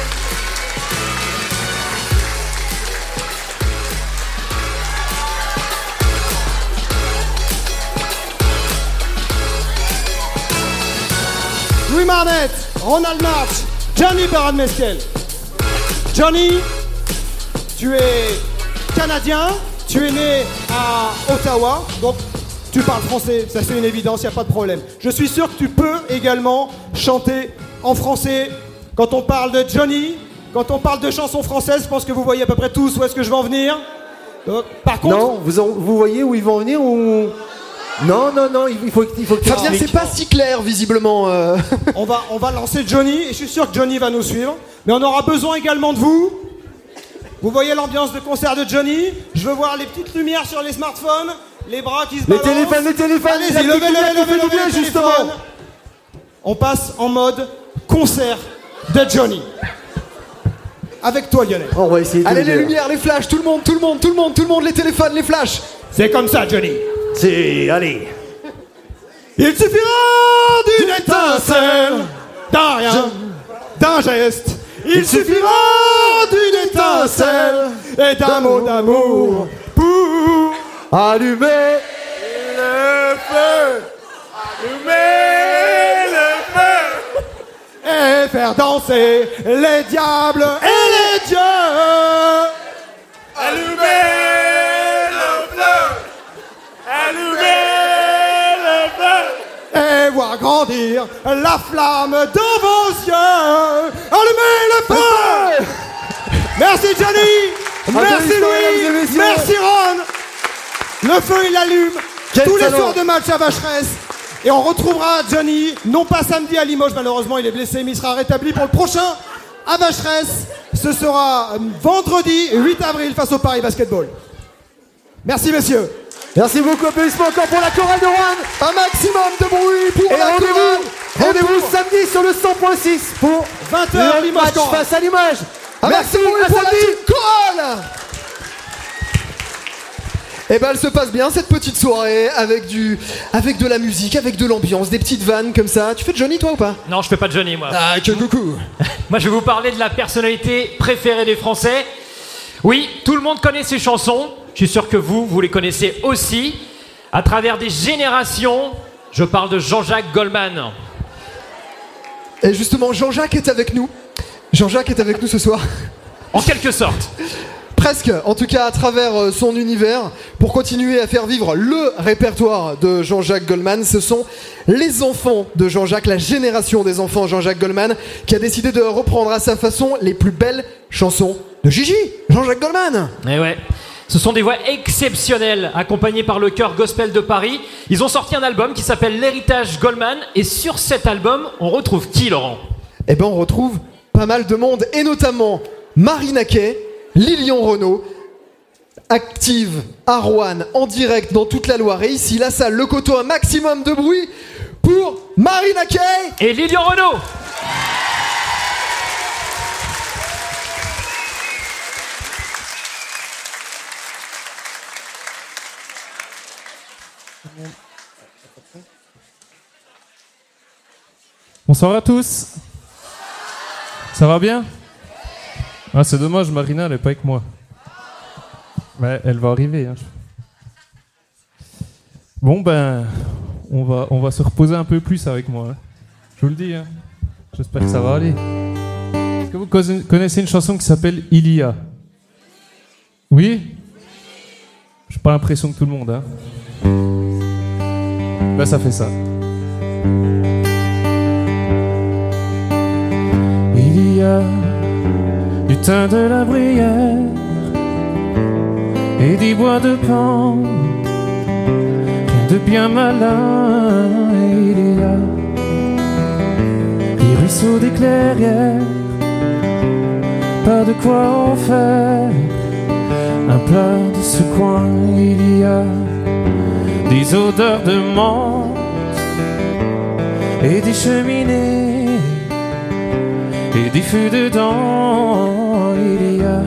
Louis Marnet, Ronald March, Johnny Barad Mesquel. Johnny, tu es canadien, tu es né à Ottawa, donc tu parles français, ça c'est une évidence, il n'y a pas de problème. Je suis sûr que tu peux également chanter en français quand on parle de Johnny, quand on parle de chansons françaises, je pense que vous voyez à peu près tous où est-ce que je veux en venir. Donc, par contre, Non, vous voyez où ils vont venir ou Non, non, non, il faut, il faut que tu Fabien, c'est pas si clair visiblement. euh. on va, on va lancer Johnny et je suis sûr que Johnny va nous suivre. Mais on aura besoin également de vous. Vous voyez l'ambiance de concert de Johnny Je veux voir les petites lumières sur les smartphones, les bras qui se Les balancent. téléphones, les téléphones, Allez-y, la levez, levez, lumière qui levez, fait du levez bien, les justement. On passe en mode concert de Johnny. Avec toi Lionel. On va essayer de Allez, le les dire. lumières, les flashs, tout le monde, tout le monde, tout le monde, tout le monde, les téléphones, les flashs. C'est comme ça Johnny. C'est, allez. Il suffira d'une étincelle, d'un rien, d'un geste. Il suffira d'une étincelle et d'un mot d'amour pour Allumer le feu. Allumer le feu. Et faire danser les diables et les dieux. Allumer La flamme dans vos yeux. Allumez le feu. Merci Johnny. Merci Louis. Merci Ron. Le feu il allume Quel tous les talent. soirs de match à Vacheresse. Et on retrouvera Johnny, non pas samedi à Limoges, malheureusement il est blessé, mais il sera rétabli pour le prochain à Vacheresse. Ce sera euh, vendredi 8 avril face au Paris Basketball. Merci messieurs. Merci beaucoup, applaudissements encore pour la chorale de Rouen. Un maximum de bruit pour Et la chorale. rendez-vous, pour- samedi sur le 100.6 pour 20h le match face à Limoges. Un Merci, maximum à pour la samedi. chorale. Eh ben, elle se passe bien cette petite soirée avec du, avec de la musique, avec de l'ambiance, des petites vannes comme ça. Tu fais de Johnny toi ou pas? Non, je fais pas de Johnny, moi. Ah, que coucou. Moi, je vais vous parler de la personnalité préférée des Français. Oui, tout le monde connaît ses chansons. Je suis sûr que vous, vous les connaissez aussi. À travers des générations, je parle de Jean-Jacques Goldman. Et justement, Jean-Jacques est avec nous. Jean-Jacques est avec nous ce soir. En quelque sorte. Presque, en tout cas à travers euh, son univers, pour continuer à faire vivre le répertoire de Jean-Jacques Goldman. Ce sont les enfants de Jean-Jacques, la génération des enfants Jean-Jacques Goldman, qui a décidé de reprendre à sa façon les plus belles chansons de Gigi, Jean-Jacques Goldman. Eh ouais. Ce sont des voix exceptionnelles, accompagnées par le chœur gospel de Paris. Ils ont sorti un album qui s'appelle L'héritage Goldman. Et sur cet album, on retrouve qui, Laurent? Eh ben on retrouve pas mal de monde, et notamment Marina Kay, Lilian Renault, active à Rouen, en direct dans toute la Loire. Et ici, la salle, le coteau, un maximum de bruit pour Marina Kay Et Lilian Renault Bonsoir à tous. Ça va bien? Ah, C'est dommage, Marina, elle n'est pas avec moi. Elle va arriver. hein. Bon, ben, on va, on va se reposer un peu plus avec moi. hein. Je vous le dis. hein. J'espère que ça va aller. Est-ce que vous conna- connaissez une chanson qui s'appelle Ilia? Oui? J'ai pas l'impression que tout le monde. Hein. Ben, ça fait ça. Du thym de la bruyère et des bois de pan, rien de bien malin, il y a des ruisseaux des clairières, pas de quoi en faire. Un plat de ce coin, il y a des odeurs de menthe et des cheminées et des feux dedans, il y a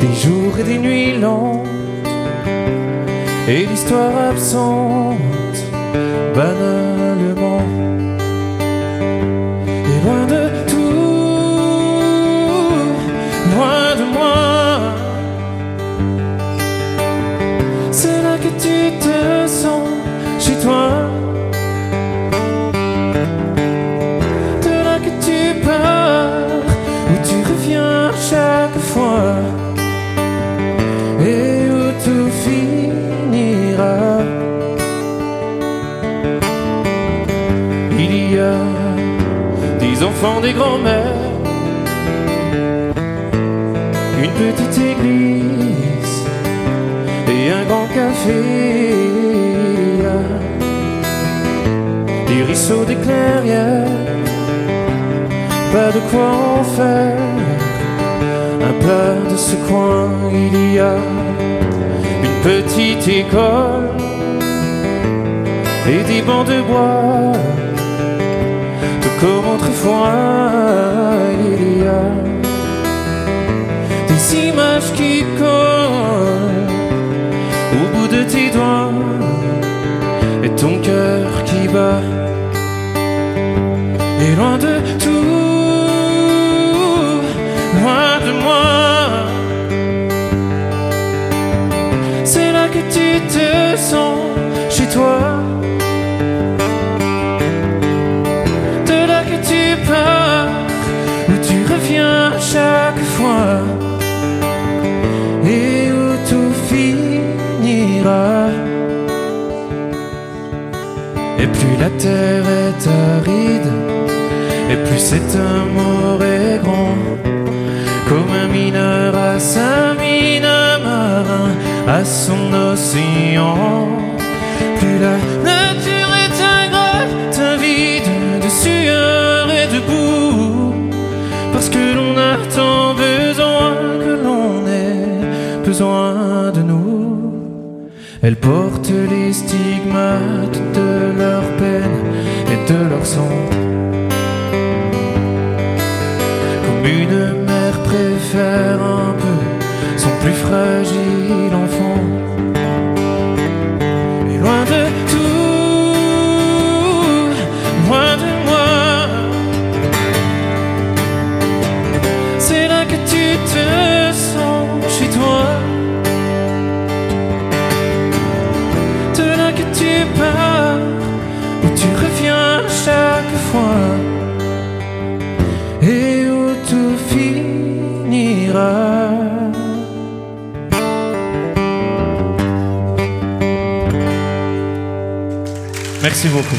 des jours et des nuits lentes et l'histoire absente banalement et loin de tout, loin de moi. C'est là que tu te sens chez toi. Enfants, des grands-mères, une petite église et un grand café. Des ruisseaux, des clairières, pas de quoi en faire un plat de ce coin. Il y a une petite école et des bancs de bois, comme autrefois. Il y a des images qui collent au bout de tes doigts et ton cœur qui bat. Et loin de tout, loin de moi, c'est là que tu te sens terre est aride, et plus cet amour est grand. Comme un mineur à sa mine, un marin à son océan. Plus la nature est ingrate, vide de sueur et de boue. Parce que l'on a tant besoin que l'on ait besoin de nous. Elle porte les stigmates Comme une mère préfère un peu son plus fragile enfant. Merci beaucoup.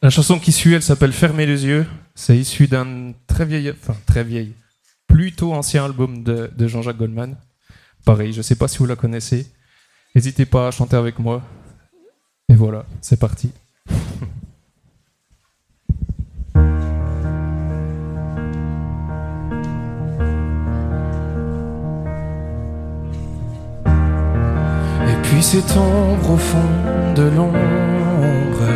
La chanson qui suit, elle s'appelle Fermez les yeux. C'est issu d'un très vieil, enfin très vieil, plutôt ancien album de, Jean-Jacques Goldman. Pareil, je sais pas si vous la connaissez. N'hésitez pas à chanter avec moi. Et voilà, c'est parti. cette ombre au fond de l'ombre.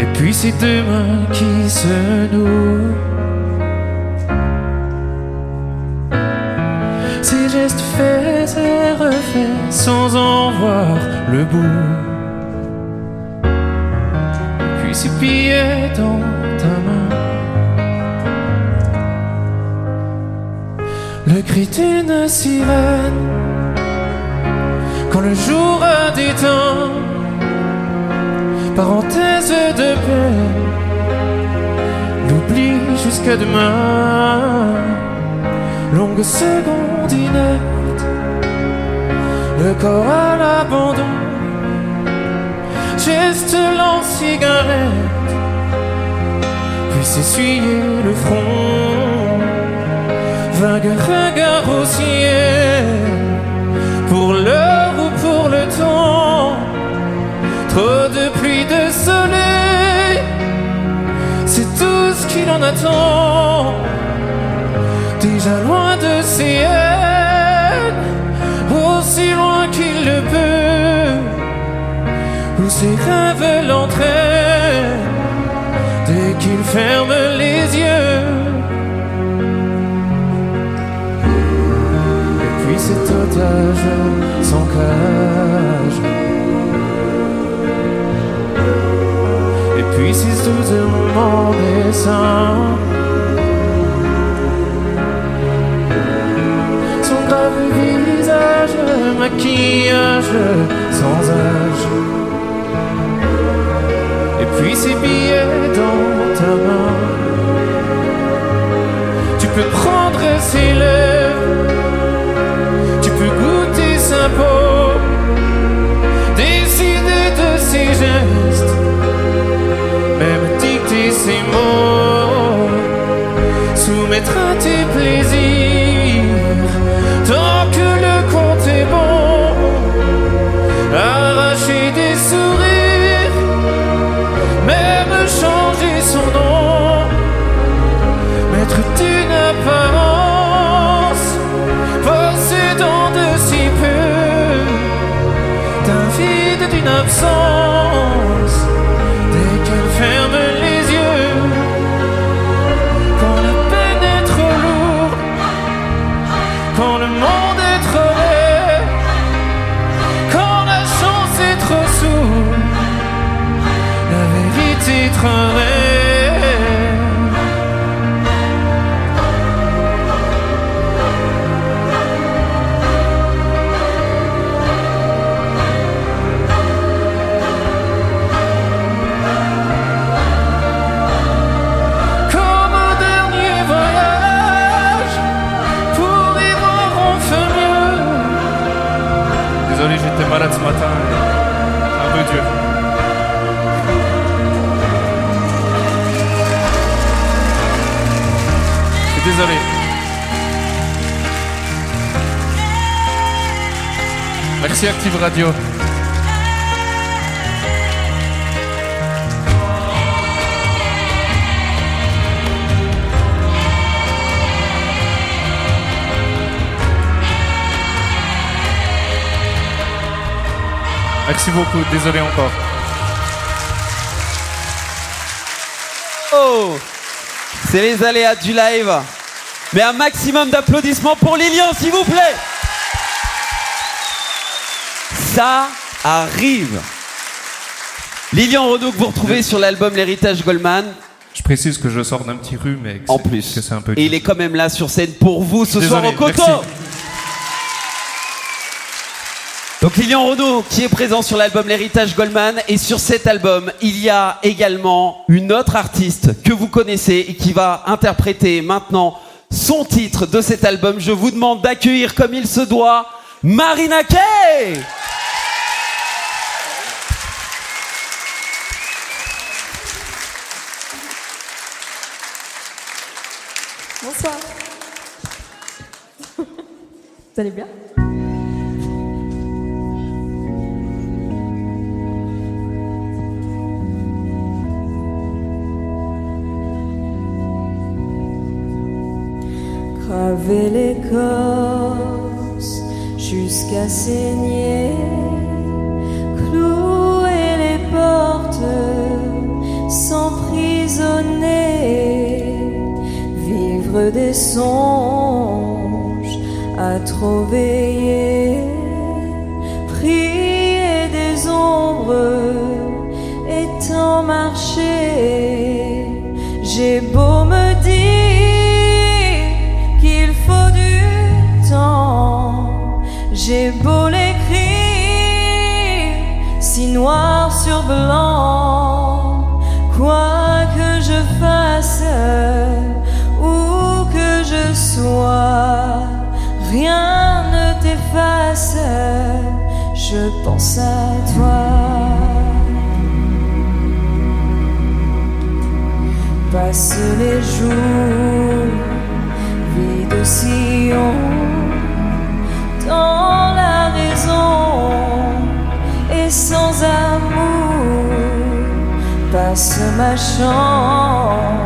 Et puis ces deux mains qui se nouent. Ces gestes faits et refaits sans en voir le bout. Puis ces billets dans Le cri d'une sirène quand le jour a déteint. Parenthèse de paix, l'oubli jusqu'à demain. longue seconde inerte, le corps à l'abandon, geste lent cigarette, puis s'essuyer le front, vague regard au ciel, pour l'heure ou pour le temps, trop de pluie, de soleil, c'est tout ce qu'il en attend. Déjà loin de ses haines, aussi loin qu'il le peut, où ses rêves l'entraînent. Dès qu'il ferme sans cage. Et puis ces douze moments dessin. son grave visage, maquillage sans âge. Et puis ces billets dans ta main. Tu peux prendre ses lèvres, décider de ses gestes, même dicter ses mots, soumettre à tes plaisirs. Tant que le compte est bon, arracher des sourires, même changer son nom, mettre d'une apparence, Merci Active Radio. Merci beaucoup, désolé encore. Oh C'est les aléas du live. Mais un maximum d'applaudissements pour Lilian, s'il vous plaît. Ça arrive. Lilian Renaud que vous retrouvez sur l'album L'héritage Goldman. Je précise que je sors d'un petit rhume que En plus. que c'est un peu Et il est quand même là sur scène pour vous ce soir au merci. Donc Lilian Renaud qui est présent sur l'album L'héritage Goldman et sur cet album il y a également une autre artiste que vous connaissez et qui va interpréter maintenant son titre de cet album. Je vous demande d'accueillir comme il se doit Marina Kay Bonsoir. Vous allez bien? Graver l'écorce jusqu'à saigner, clouer les portes, s'emprisonner, des songes à trop veiller, prier des ombres et tant marcher. J'ai beau me dire qu'il faut du temps, j'ai beau l'écrire si noir sur blanc, je pense à toi. Passent les jours, vie de sillon, dans la raison et sans amour, passe ma chance,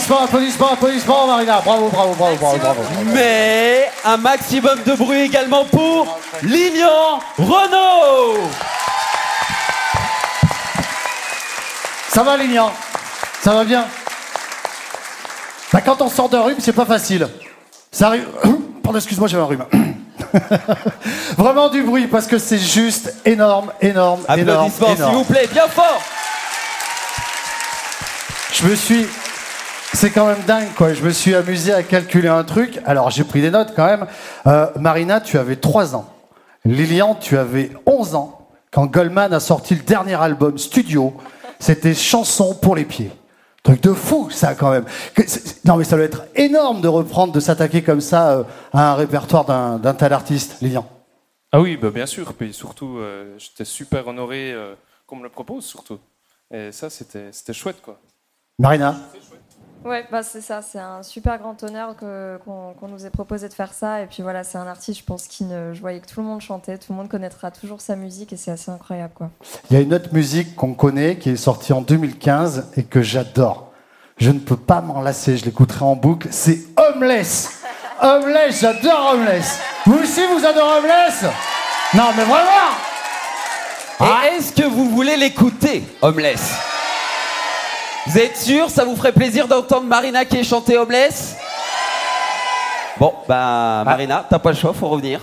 Applaudissements, applaudissements, applaudissements, Marina. Bravo, bravo, bravo, bravo, bravo. Mais un maximum de bruit également pour Lilian Renault Ça va, Lignan? Ça va bien? Bah, Quand on sort d'un rhume, c'est pas facile. Ça arrive. Pardon, excuse-moi, j'avais un rhume. Vraiment du bruit parce que c'est juste énorme, énorme, énorme. Applaudissements s'il vous plaît, bien fort Je me suis. C'est quand même dingue, quoi. Je me suis amusé à calculer un truc. Alors, j'ai pris des notes quand même. Euh, Marina, tu avais 3 ans. Lilian, tu avais 11 ans quand Goldman a sorti le dernier album studio. C'était Chanson pour les pieds. Truc de fou, ça, quand même. Non, mais ça doit être énorme de reprendre, de s'attaquer comme ça euh, à un répertoire d'un tel artiste, Lilian. Ah oui, bah bien sûr. Puis surtout, euh, j'étais super honoré euh, qu'on me le propose, surtout. Et ça, c'était c'était chouette, quoi. Marina? Ouais, bah c'est ça, c'est un super grand honneur qu'on nous ait proposé de faire ça. Et puis voilà, c'est un artiste, je pense, qui ne, je voyais que tout le monde chantait, tout le monde connaîtra toujours sa musique et c'est assez incroyable, quoi. Il y a une autre musique qu'on connaît qui est sortie en 2015 et que j'adore. Je ne peux pas m'en lasser, je l'écouterai en boucle. C'est Homeless. Homeless, j'adore Homeless. Vous aussi, vous adorez Homeless? Non, mais vraiment Et est-ce que vous voulez l'écouter, Homeless? Vous êtes sûr Ça vous ferait plaisir d'entendre Marina qui est chantée Homeless? Bon, bah, Marina, t'as pas le choix, faut revenir.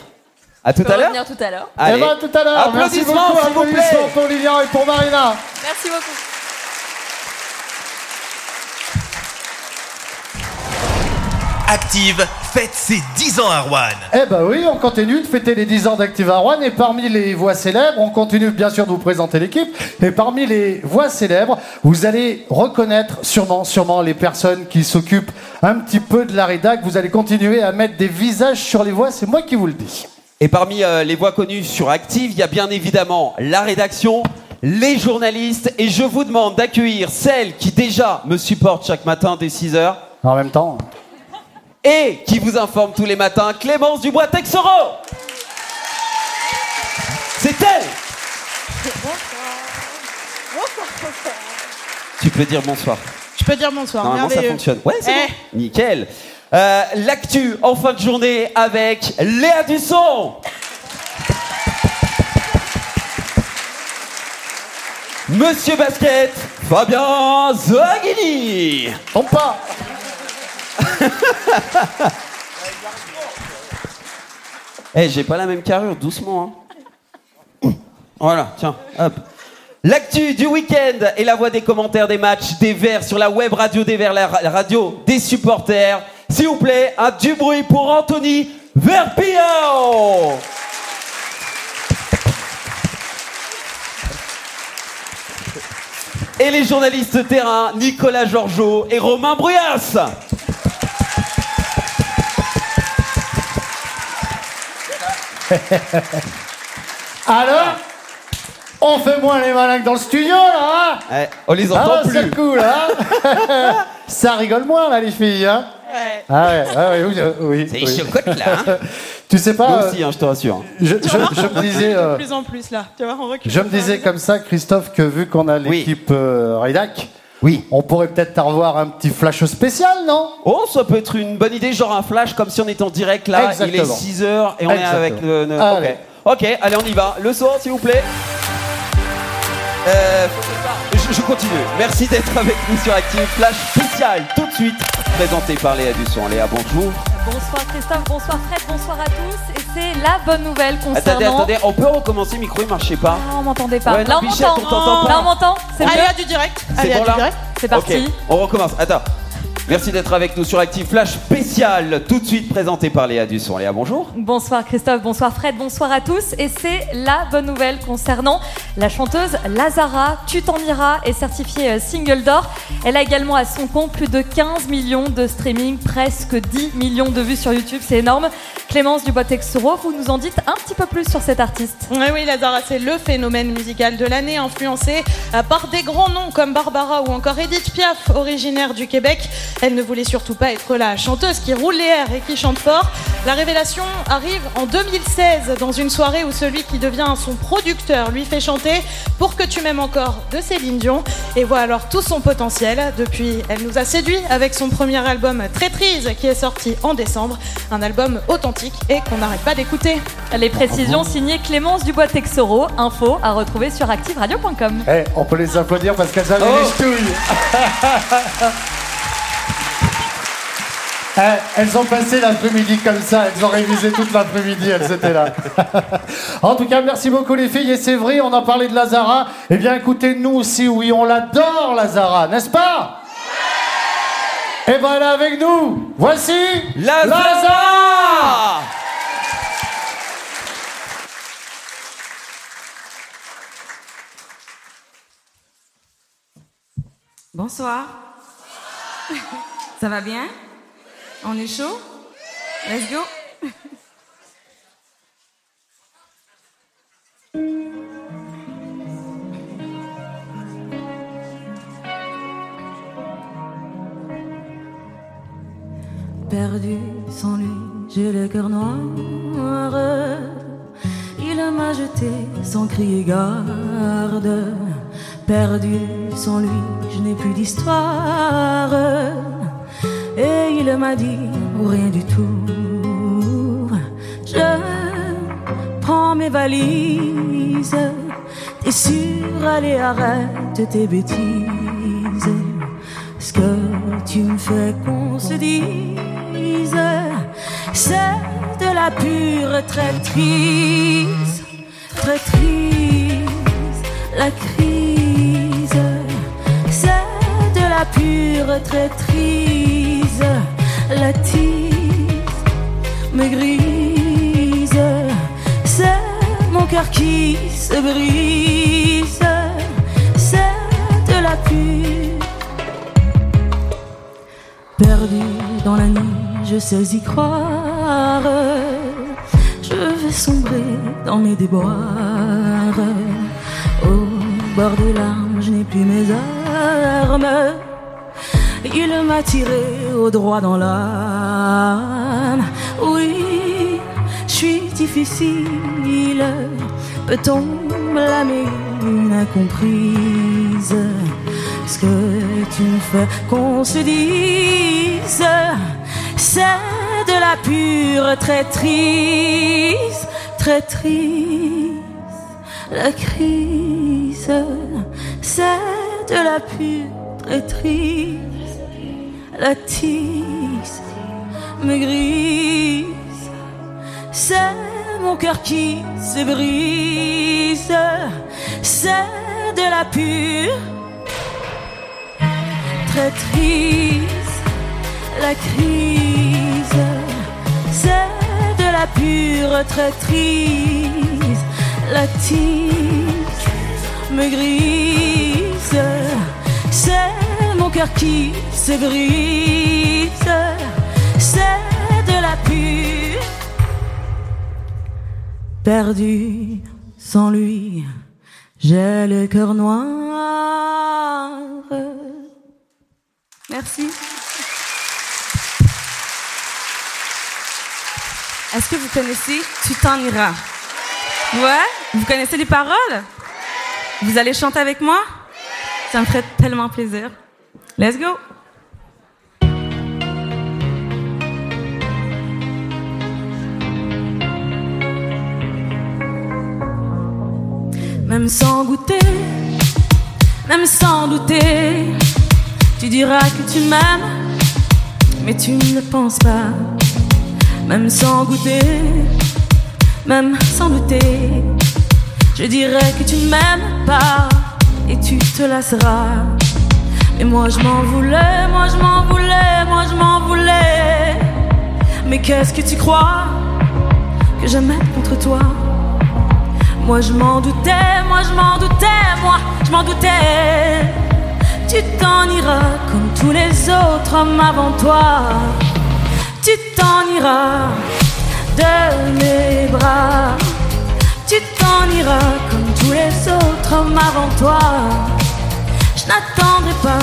À tout à l'heure revenir tout à l'heure. Eh Allez. ben, à tout à l'heure. Merci Applaudissements, beaucoup, s'il vous plaît. applaudissements pour Lilian et pour Marina. Merci beaucoup. Active fête ses 10 ans à Rouen. Eh ben oui, on continue de fêter les 10 ans d'Active à Rouen et parmi les voix célèbres, on continue bien sûr de vous présenter l'équipe. Et parmi les voix célèbres, vous allez reconnaître sûrement, sûrement les personnes qui s'occupent un petit peu de la rédac. Vous allez continuer à mettre des visages sur les voix, c'est moi qui vous le dis. Et parmi euh, les voix connues sur Active, il y a bien évidemment la rédaction, les journalistes et je vous demande d'accueillir celle qui déjà me supporte chaque matin dès 6h. En même temps. Et qui vous informe tous les matins, Clémence Dubois-Texoro. C'est elle Tu peux dire bonsoir. Je peux dire bonsoir. Normalement, ça fonctionne. Ouais, c'est Eh, bon. Nickel. Euh, L'actu en fin de journée avec Léa Dusson. Monsieur Basket, Fabien Zaghini. Trompe pas. Eh, j'ai pas la même carrure, doucement. hein. Voilà, tiens, hop. L'actu du week-end et la voix des commentaires des matchs des Verts sur la web radio des Verts, la ra- radio des supporters. S'il vous plaît, un du bruit pour Anthony Verpillon. Et les journalistes terrain, Nicolas Georgeot et Romain Bruyas. Alors On fait moins les malins que dans le studio, là hein Eh, on les entend ah, plus. C'est cool, hein Ça rigole moins, là, les filles, hein Ah ouais, ah ouais, oui, euh, oui. C'est oui. chocotte, là, hein. Tu sais pas... Moi euh, aussi, hein, je te rassure. je, je- je me disais... De euh, plus en plus là. Tu vois, on recule. Je me disais comme ça, Christophe, que vu qu'on a l'équipe euh, Redac, oui. on pourrait peut-être avoir un petit flash spécial, non? Oh, ça peut être une bonne idée, genre un flash comme si on était en direct là. Il est Exactement. 6h et on est avec le. le- Allez. Ok. ok, allez, on y va. Le son, s'il vous plaît. Euh, je, je continue. Merci d'être avec nous sur Active Flash spécial tout de suite, présenté par Léa Dusson. Léa, bonjour. Bonsoir Christophe, bonsoir Fred, bonsoir à tous. Et c'est la bonne nouvelle Attendez, concernant. attendez, on peut recommencer, le micro il marchait pas. Ah, on m'entendait pas. Ouais, non, là on Bichette, m'entend. on t'entend pas. Là on m'entend. C'est Allez, mieux à du direct. C'est Allez, à bon du là direct. C'est parti. Ok, on recommence. Attends. Merci d'être avec nous sur Active Flash spécial, tout de suite présenté par Léa Dusson. Léa, bonjour. Bonsoir Christophe, bonsoir Fred, bonsoir à tous. Et c'est la bonne nouvelle concernant la chanteuse Lazara. Tu t'en iras est certifiée euh, single d'or. Elle a également à son compte plus de 15 millions de streaming, presque 10 millions de vues sur YouTube. C'est énorme. Clémence Dubois-Texoro, vous nous en dites un petit peu plus sur cette artiste. Oui, oui, Lazara, c'est le phénomène musical de l'année, influencé euh, par des grands noms comme Barbara ou encore Edith Piaf, originaire du Québec. Elle ne voulait surtout pas être la chanteuse qui roule les airs et qui chante fort. La révélation arrive en 2016 dans une soirée où celui qui devient son producteur lui fait chanter Pour que tu m'aimes encore de Céline Dion et voit alors tout son potentiel. Depuis, elle nous a séduit avec son premier album Traîtrise qui est sorti en décembre, un album authentique et qu'on n'arrête pas d'écouter. Les précisions signées Clémence Dubois-Texoro. Info à retrouver sur activeradio.com. Eh, on peut les applaudir parce qu'elles avaient Oh. les ch'touilles. Eh, elles ont passé l'après-midi comme ça, elles ont révisé toute l'après-midi, elles étaient là. en tout cas, merci beaucoup les filles, et c'est vrai, on a parlé de Lazara. Eh bien écoutez, nous aussi, oui, on l'adore Lazara, n'est-ce pas? Eh ben elle est avec nous. Voici Lazara Bonsoir. Ça va bien? On est chaud? Let's go. Perdu sans lui, j'ai le cœur noir. Il m'a jeté sans crier garde. Perdu sans lui, je n'ai plus d'histoire. Et il m'a dit rien du tout. Je prends mes valises. T'es sûr, allez, arrête tes bêtises. Ce que tu me fais qu'on se dise, c'est de la pure traîtrise, traîtrise, la crise, c'est de la pure traîtrise, la tise me grise, c'est mon cœur qui se brise, c'est de la pure Perdu dans la nuit, je sais y croire. Je vais sombrer dans mes déboires. Au bord des larmes, je n'ai plus mes armes. Il m'a tiré au droit dans l'âme. Oui, je suis difficile. Peut-on blâmer une incomprise? Ce que tu fais qu'on se dise, c'est de la pure traîtrise, traîtrise. La crise, c'est de la pure traîtrise. La tisse me grise, c'est mon cœur qui se brise. C'est de la pure traîtrise. La crise, c'est de la pure traîtrise. La tige me grise. C'est mon cœur qui se brise. C'est de la pure perdu sans lui. J'ai le cœur noir. Merci. Est-ce que vous connaissez Tu t'en iras Ouais? Vous connaissez les paroles? Vous allez chanter avec moi? Ça me ferait tellement plaisir. Let's go Même sans goûter, même sans douter, tu diras que tu m'aimes, mais tu ne penses pas. Même sans goûter, même sans douter, je dirais que tu ne m'aimes pas et tu te lasseras. Mais moi je m'en voulais, moi je m'en voulais, moi je m'en voulais. Mais qu'est-ce que tu crois que j'aimais contre toi? Moi je m'en doutais, moi je m'en doutais, moi je m'en doutais. Tu t'en iras comme tous les autres hommes avant toi. Tu t'en iras de mes bras. Tu t'en iras comme tous les autres hommes avant toi. N'attendrai pas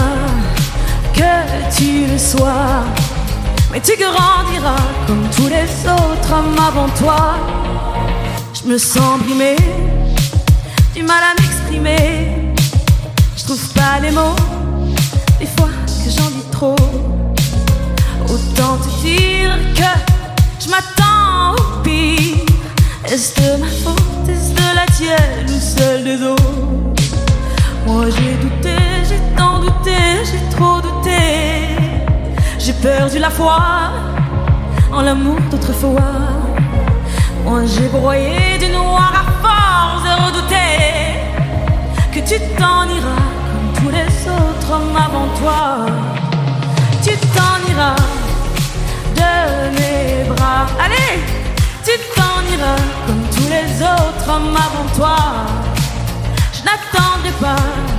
que tu le sois. Mais tu grandiras comme tous les autres hommes avant toi. Je me sens brimée, du mal à m'exprimer. Je trouve pas les mots, des fois que j'en dis trop. Autant te dire que je m'attends au pire. Est-ce de ma faute, est-ce de la tienne ou celle des autres? Moi j'ai douté, tant douté, j'ai trop douté. J'ai perdu la foi en l'amour d'autrefois. Moi j'ai broyé du noir à force de redouter que tu t'en iras comme tous les autres hommes avant toi. Tu t'en iras de mes bras. Allez, tu t'en iras comme tous les autres hommes avant toi. Je n'attendrai pas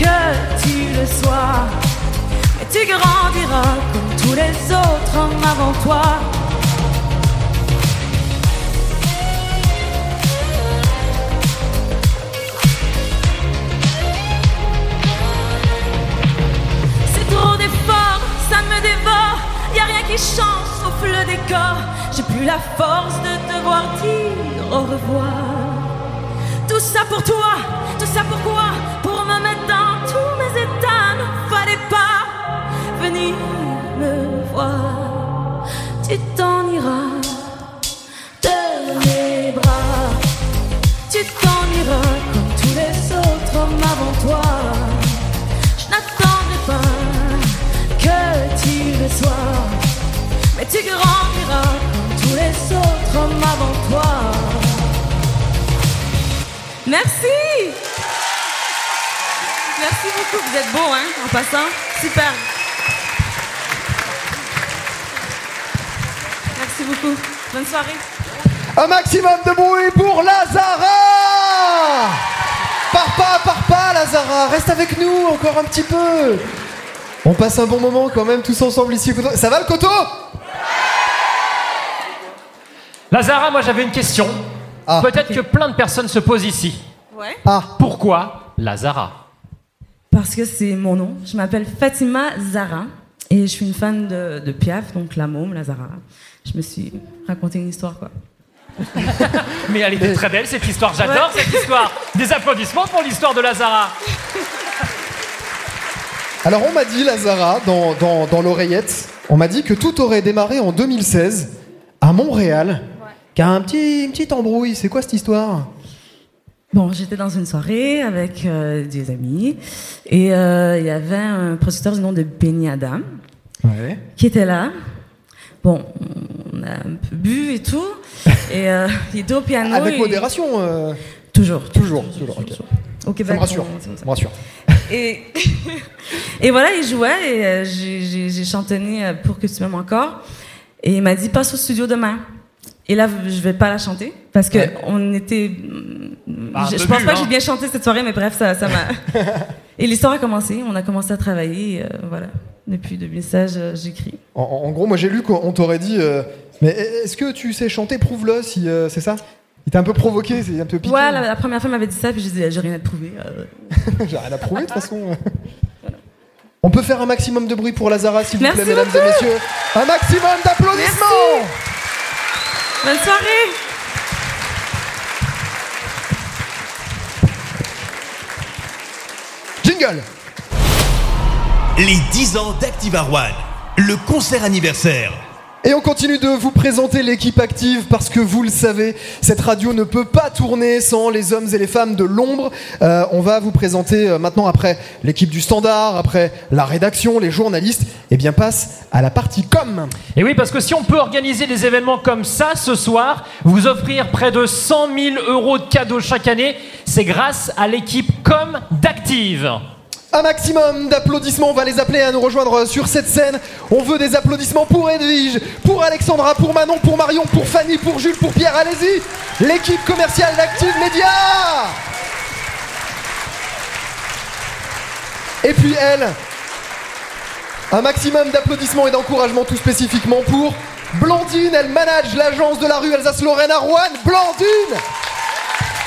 que tu le sois. Mais tu grandiras comme tous les autres hommes avant toi. C'est trop d'efforts, ça me dévore. Y a rien qui change sauf le décor. J'ai plus la force de devoir dire au revoir. Tout ça pour toi, tout ça pourquoi venir me voir. Tu t'en iras de mes bras. Tu t'en iras comme tous les autres hommes avant toi. Je n'attendrai pas que tu le sois. Mais tu grandiras comme tous les autres hommes avant toi. Merci! Merci beaucoup, vous êtes beaux, hein, en passant. Super. Merci beaucoup. Bonne soirée. Un maximum de bruit pour Lazara Pars pas, pars pas Lazara, reste avec nous encore un petit peu On passe un bon moment quand même tous ensemble ici. Ça va le coteau? Lazara, moi j'avais une question. Peut-être que plein de personnes se posent ici. Ouais. Ah. Pourquoi Lazara? Parce que c'est mon nom. Je m'appelle Fatima Zara et je suis une fan de, de Piaf, donc la môme, la Zara. Je me suis raconté une histoire, quoi. Mais elle était très belle cette histoire, j'adore Ouais. cette histoire. Des applaudissements pour l'histoire de Lazara. Alors on m'a dit, Lazara, dans, dans, dans l'oreillette, on m'a dit que tout aurait démarré en 2016 à Montréal. Car un petit, une petite embrouille, c'est quoi cette histoire? Bon, j'étais dans une soirée avec euh, des amis et euh, il y avait un producteur du nom de Benny Adam Ouais. qui était là. Bon, on a un peu bu et tout. Et euh, il était au piano. Avec et- modération euh, Toujours. Toujours, toujours. Au Québec. Ça me rassure. on- Ça me rassure. Et, et voilà, il jouait et euh, j'ai- chantonné euh, pour que tu m'aimes encore. Et il m'a dit passe au studio demain. Et là, je vais pas la chanter parce que on était. Ah, je, je pense pas que hein. j'ai bien chanté cette soirée, mais bref, ça ça m'a. et l'histoire a commencé. On a commencé à travailler. euh, voilà. Depuis 2016, euh, j'écris. En, gros, moi j'ai lu qu'on t'aurait dit euh, Mais est-ce que tu sais chanter Prouve-le si euh, c'est ça? Il t'a un peu provoqué, c'est un peu piqué. Ouais, la, la première fois, m'avait dit ça, puis j'ai dit j'ai rien à te prouver. euh. J'ai rien à prouver de toute façon. On peut faire un maximum de bruit pour Lazara, s'il vous plaît, mesdames beaucoup. et messieurs. Un maximum d'applaudissements Bonne soirée Jingle Les 10 ans d'Activa One. Le concert anniversaire. Et on continue de vous présenter l'équipe active parce que vous le savez, cette radio ne peut pas tourner sans les hommes et les femmes de l'ombre. Euh, on va vous présenter euh, maintenant après l'équipe du standard, après la rédaction, les journalistes, et bien passe à la partie com. Et oui, parce que si on peut organiser des événements comme ça ce soir, vous offrir près de 100 000 euros de cadeaux chaque année, c'est grâce à l'équipe Com d'Active. Un maximum d'applaudissements, on va les appeler à nous rejoindre sur cette scène. On veut des applaudissements pour Edwige, pour Alexandra, pour Manon, pour Marion, pour Fanny, pour Jules, pour Pierre, allez-y L'équipe commerciale d'Active Média Et puis elle, un maximum d'applaudissements et d'encouragement tout spécifiquement pour Blandine, elle manage l'agence de la rue Alsace-Lorraine à Rouen. Blandine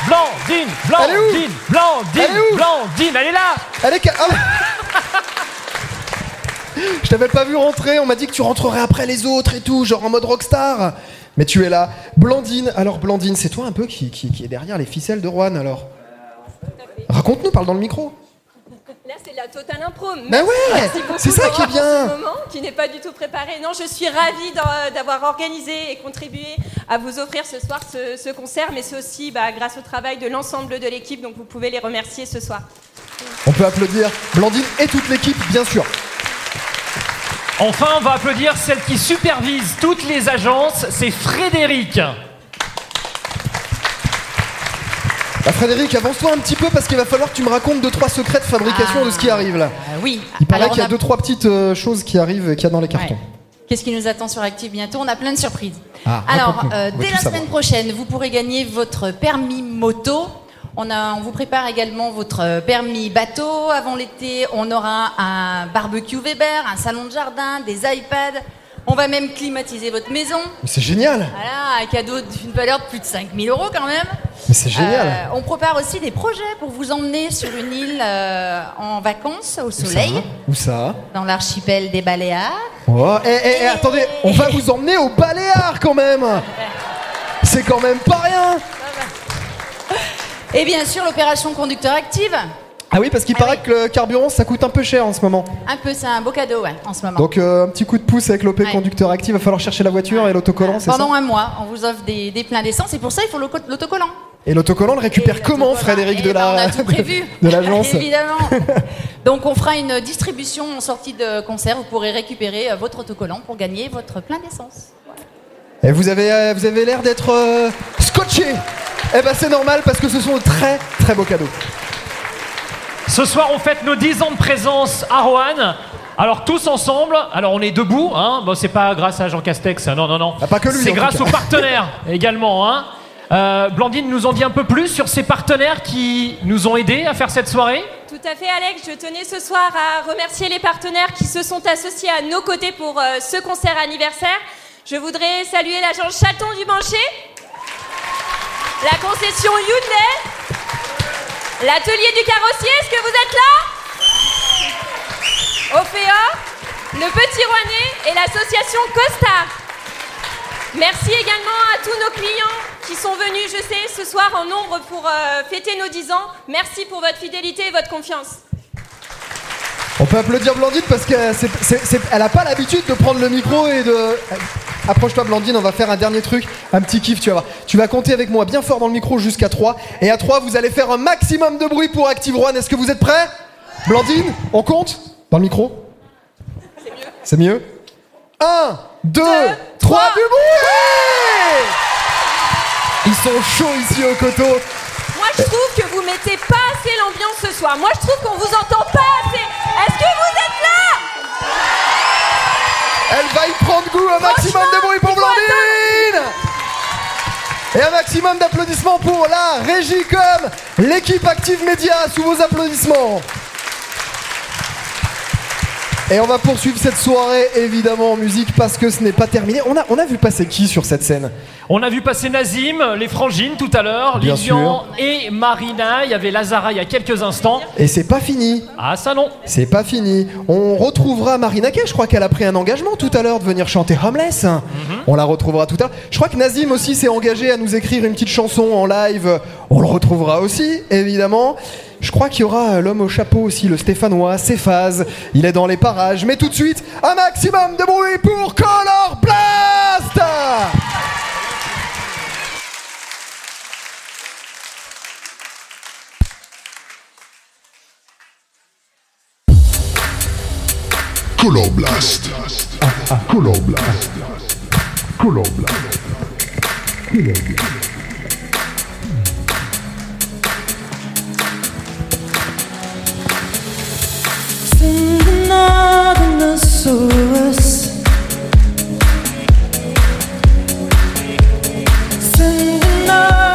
Blandine, Blandine, Blandine, Elle est où Blandine, elle est là Elle est ca- ah. Je t'avais pas vu rentrer, on m'a dit que tu rentrerais après les autres et tout, genre en mode rockstar. Mais tu es là. Blandine, alors Blandine, c'est toi un peu qui, qui, qui est derrière les ficelles de Rouen alors? Raconte-nous, parle dans le micro. Là, c'est la totale impro. Bah Merci, ouais, merci beaucoup c'est ça qui est bien. Ce moment qui n'est pas du tout préparé. Non, je suis ravie d'avoir organisé et contribué à vous offrir ce soir ce, ce concert, mais c'est aussi bah, grâce au travail de l'ensemble de l'équipe, donc vous pouvez les remercier ce soir. On peut applaudir Blandine et toute l'équipe, bien sûr. Enfin, on va applaudir celle qui supervise toutes les agences, c'est Frédéric. Bah, Frédéric, avance-toi un petit peu parce qu'il va falloir que tu me racontes deux trois secrets de fabrication de ce qui arrive là. Euh, oui. Il paraît qu'il y a a- deux trois petites euh, choses qui arrivent et qu'il y a dans les cartons. Ouais. Qu'est-ce qui nous attend sur Active bientôt? On a plein de surprises. Ah, Alors, euh, dès la savoir. semaine prochaine, vous pourrez gagner votre permis moto. On, a, on vous prépare également votre euh, permis bateau. Avant l'été, on aura un barbecue Weber, un salon de jardin, des iPads. On va même climatiser votre maison. Mais c'est génial. Voilà, un cadeau d'une valeur de plus de 5000 euros quand même. Mais c'est génial. Euh, on prépare aussi des projets pour vous emmener sur une île euh, en vacances au Où ça soleil, Où ça dans l'archipel des Baléares. Oh, eh, eh, eh, attendez, on va vous emmener au Baléares quand même C'est quand même pas rien Et bien sûr, l'opération conducteur active. Ah oui, parce qu'il paraît que le carburant ça coûte un peu cher en ce moment. Un peu, c'est un beau cadeau, ouais, en ce moment. Donc euh, un petit coup de pouce avec l'OP Ouais. conducteur actif, va falloir chercher la voiture et l'autocollant, c'est ça Pendant un mois, on vous offre des, des pleins d'essence et pour ça, il faut l'auto- l'autocollant. Et l'autocollant le récupère comment Frédéric de Eh ben, on la a tout prévu. de l'agence Évidemment. Donc, on fera une distribution en sortie de concert. Vous pourrez récupérer euh, votre autocollant pour gagner votre plein d'essence. Et vous avez euh, vous avez l'air d'être euh, scotché. Eh ben c'est normal parce que ce sont de très très beaux cadeaux. Ce soir, on fête nos 10 ans de présence à Roanne. Alors tous ensemble, alors on est debout, hein. Bon, c'est pas grâce à Jean Castex, non, non, non. Ah, pas que lui, C'est grâce aux partenaires également, hein. Euh, Blandine nous en dit un peu plus sur ces partenaires qui nous ont aidés à faire cette soirée. Tout à fait, Alex. Je tenais ce soir à remercier les partenaires qui se sont associés à nos côtés pour euh, ce concert anniversaire. Je voudrais saluer l'agence Chaton du Bancher, la concession Hyundai, L'atelier du carrossier, est-ce que vous êtes là Ophéa, le Petit Rouennais et l'association Costa. Merci également à tous nos clients qui sont venus, je sais, ce soir en nombre pour euh, fêter nos 10 ans. Merci pour votre fidélité et votre confiance. On peut applaudir Blandine parce qu'elle n'a pas l'habitude de prendre le micro et de. Approche-toi Blandine, on va faire un dernier truc, un petit kiff, tu vas voir. Tu vas compter avec moi bien fort dans le micro jusqu'à 3. Et à 3, vous allez faire un maximum de bruit pour Active One. Est-ce que vous êtes prêts? Blandine, on compte? Dans le micro? C'est mieux 1, 2, 3, du bruit Ils sont chauds ici au coteau. Moi, je trouve que vous mettez pas assez l'ambiance ce soir. Moi, je trouve qu'on vous entend pas assez. Est-ce que vous êtes Elle va y prendre goût, un maximum de bruit pour Blandine. Et un maximum d'applaudissements pour la Régie Com, l'équipe Active Média, sous vos applaudissements et on va poursuivre cette soirée évidemment en musique parce que ce n'est pas terminé. On a, on a vu passer qui sur cette scène? On a vu passer Nazim, les frangines tout à l'heure, Bien Lilian et Marina. Il y avait Lazara il y a quelques instants. Et c'est pas fini. Ah ça non. C'est pas fini. On retrouvera Marina Kay, je crois qu'elle a pris un engagement tout à l'heure de venir chanter Homeless. On la retrouvera tout à l'heure. Je crois que Nazim aussi s'est engagé à nous écrire une petite chanson en live. On le retrouvera aussi, évidemment. Je crois qu'il y aura euh, l'homme au chapeau aussi, le Stéphanois, Céphase. Il est dans les parages. Mais tout de suite, un maximum de bruit pour Color Blast Color Blast. Color Blast. Color Blast. Color Blast. Send another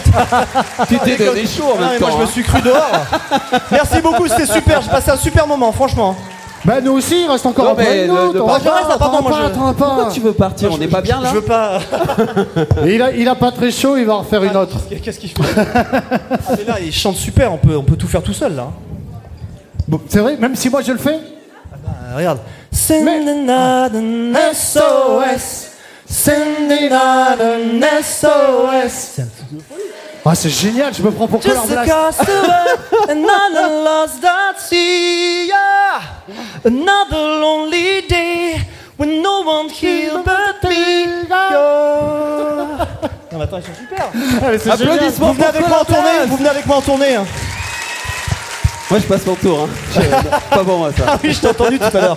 fait. Tu t'es donné chaud en Ah, même mais temps. Moi je me hein. suis cru dehors. Merci beaucoup, c'était super. J'ai passé un super moment, franchement. Bah nous aussi, il reste encore Non, un peu mais de On Bah, va je pas, pas, pas. Pourquoi tu veux partir On n'est pas bien là Je veux pas. Il, a, il a pas très chaud, il va en refaire une autre. Qu'est-ce qu'il fait Ah, mais là, il chante super, on peut, on peut tout faire tout seul là. Bon, c'est vrai, même si moi je le fais Ah, regarde. Sending out an SOS. An SOS. Ah, c'est génial, je me prends pour Color Just a Blast. castaway, another lost at sea. Yeah. Another lonely day when no one here but me. Yeah. Non, mais attends, ils sont super. Génial. Applaudissements Vous venez avec moi en Color tournée. Vous venez avec moi en tournée hein. Moi je passe mon tour. Hein. Je- pas pour moi ça. Ah oui, je t'ai entendu tout à l'heure.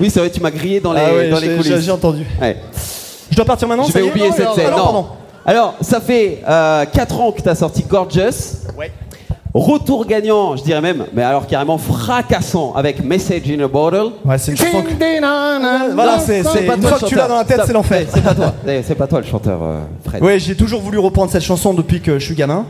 Oui, c'est vrai, tu m'as grillé dans les, Ah ouais, dans les j'ai- coulisses. j'ai- entendu. Ouais. Je dois partir maintenant Je ça vais y est oublier Non, cette scène. Non. pardon. Alors, ça fait 4 ans que tu as sorti Gorgeous. Ouais. Retour gagnant, je dirais même, mais alors carrément fracassant avec Message in a Bottle. Ouais, c'est une chanson que- Voilà, c'est une toi fois le que tu l'as chanteur. dans la tête, c'est l'enfer. C'est pas toi. Eh, C'est pas toi le chanteur, euh, Fred. Ouais, j'ai toujours voulu reprendre cette chanson depuis que je suis gamin.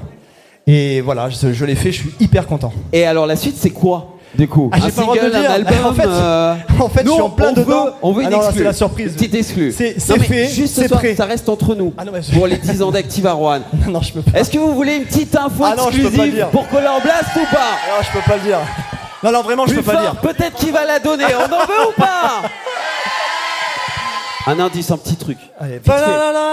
Et voilà, je, je l'ai fait, je suis hyper content. Et alors la suite, c'est quoi? Du coup Ah, j'ai Un pas le droit de single, le dire. un album En fait, euh, en fait, je nous, suis en plein on dedans. Veut, on veut Ah une non, exclue. c'est la surprise. Une petite exclue. C'est- Non, fait, Juste ce c'est soir, prêt. ça reste entre nous. Ah non, mais je- Pour les 10 ans d'Active à Rouen. non, je peux pas. Est-ce que vous voulez une petite info Ah non, je peux pas le exclusive dire. pour Color Blast ou pas Alors, je peux pas le dire. Non, non, vraiment, je Plus peux pas le dire. Peut-être qu'il va la donner. On en veut ou pas? Un indice, un petit truc. Allez, Vite fait.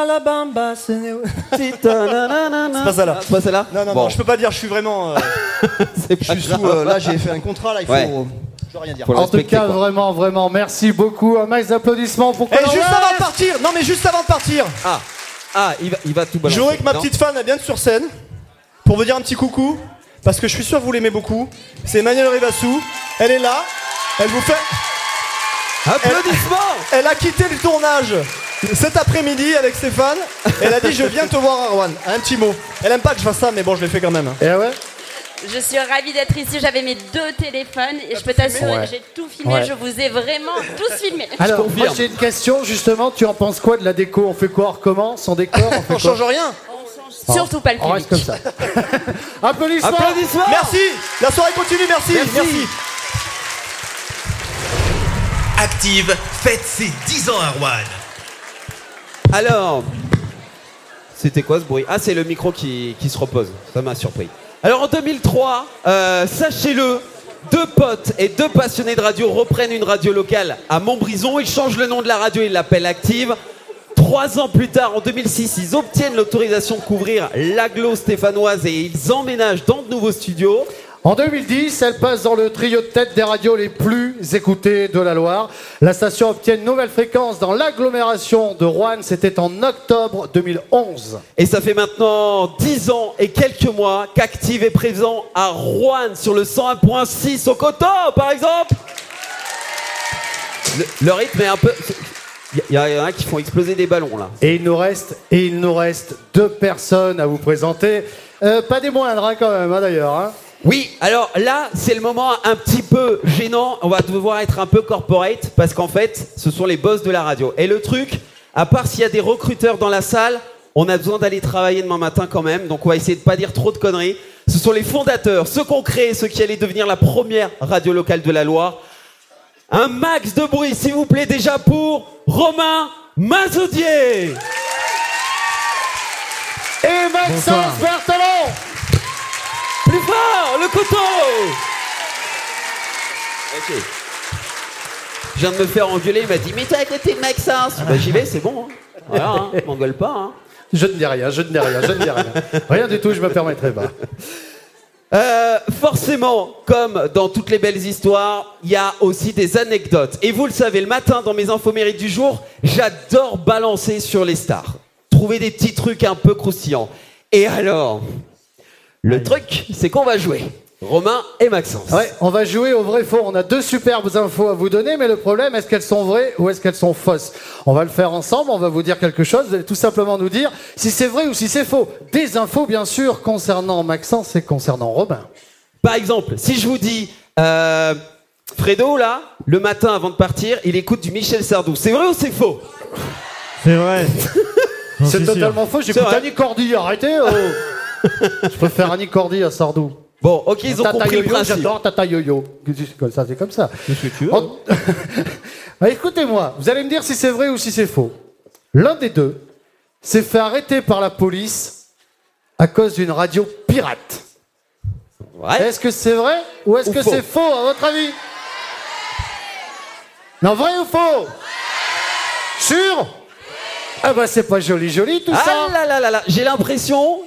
la bamba, c'est C'est pas pas ça là. C'est pas celle-là Non, non, Bon. non, je peux pas dire, je suis vraiment. euh, C'est je pas suis grave. sous. euh, là, j'ai fait un contrat, là, il faut. Ouais. euh, je dois rien dire. Faut le En tout respecter, cas, quoi. vraiment, vraiment, merci beaucoup. Un max d'applaudissements pour Et Color juste avant de partir, non, mais juste avant de partir, Ah, ah il, va, il va tout balancer. j'aurais que ma Non petite fan, elle vienne sur scène pour vous dire un petit coucou. Parce que je suis sûr que vous l'aimez beaucoup. C'est Emmanuel Rivassou. Elle est là. Elle vous fait. Applaudissements Elle a quitté le tournage cet après-midi avec Stéphane. Elle a dit Je viens te voir, Arwan. Un petit mot. Elle aime pas que je fasse ça, mais bon, je l'ai fait quand même. Et ouais Je suis ravie d'être ici. J'avais mes deux téléphones et je peux t'assurer Ouais. que j'ai tout filmé. Ouais. Je vous ai vraiment tous filmés. Alors, moi j'ai une question justement. Tu en penses quoi de la déco? On fait quoi? On recommence? On décore? On fait On quoi? change rien. Surtout pas le On public. reste comme ça. Applaudissements Applaudissements Merci. La soirée continue. Merci. Merci. Active fête ses 10 ans à Rouen. Alors, c'était quoi ce bruit? Ah, c'est le micro qui, se repose. Ça m'a surpris. Alors en 2003, euh, sachez-le, deux potes et deux passionnés de radio reprennent une radio locale à Montbrison. Ils changent le nom de la radio, ils l'appellent Active. Trois ans plus tard, en 2006, ils obtiennent l'autorisation de couvrir l'agglo stéphanoise et ils emménagent dans de nouveaux studios. En 2010, elle passe dans le trio de tête des radios les plus écoutées de la Loire. La station obtient une nouvelle fréquence dans l'agglomération de Rouen. C'était en octobre 2011. Et ça fait maintenant 10 ans et quelques mois qu'Active est présent à Rouen sur le 101.6 au coton, par exemple. Le, le rythme est un peu. Il y, en a qui font exploser des ballons là. Et il nous reste, et il nous reste deux personnes à vous présenter. Euh, pas des moindres hein, quand même, hein, d'ailleurs. hein. Oui, alors là, c'est le moment un petit peu gênant. On va devoir être un peu corporate parce qu'en fait, ce sont les boss de la radio. Et le truc, à part s'il y a des recruteurs dans la salle, on a besoin d'aller travailler demain matin quand même. Donc on va essayer de pas dire trop de conneries. Ce sont les fondateurs, ceux qui ont créé, ceux qui allaient devenir la première radio locale de la Loire. Un max de bruit, s'il vous plaît, déjà pour Romain Mazaudier. Et Maxence fort, le couteau Ok. Je viens de me faire engueuler, il m'a dit Mais t'es à côté de Maxence Bah j'y vais, c'est bon. Hein. Voilà, hein, m'engueule pas. Hein. Je ne dis rien, je ne dis rien, je ne dis rien. Rien du tout, je me permettrai pas. Euh, forcément, comme dans toutes les belles histoires, il y a aussi des anecdotes. Et vous le savez, le matin, dans mes infos mérites du jour, j'adore balancer sur les stars. Trouver des petits trucs un peu croustillants. Et alors, le truc, c'est qu'on va jouer. Romain et Maxence. Ouais, on va jouer au vrai faux. On a deux superbes infos à vous donner, mais le problème, est-ce qu'elles sont vraies ou est-ce qu'elles sont fausses? On va le faire ensemble, on va vous dire quelque chose, vous allez tout simplement nous dire si c'est vrai ou si c'est faux. Des infos, bien sûr, concernant Maxence et concernant Robin. Par exemple, si je vous dis, euh, Fredo, là, le matin avant de partir, il écoute du Michel Sardou. C'est vrai ou c'est faux? C'est vrai. C'est totalement faux, C'est j'écoute. Annie Cordy, arrêtez oh. Je préfère Annie Cordy à Sardou. Bon, ok, ils ont Tata compris le Yo-Yo, principe. J'adore Tata Yo-Yo. C'est comme ça, c'est comme ça. On- Bah, Écoutez-moi, vous allez me dire si c'est vrai ou si c'est faux. L'un des deux s'est fait arrêter par la police à cause d'une radio pirate. Est-ce que c'est vrai ou est-ce que c'est faux à votre avis? Non, vrai ou faux? Sûr? Ah bah c'est pas joli joli tout ça. Ah là là là là, j'ai l'impression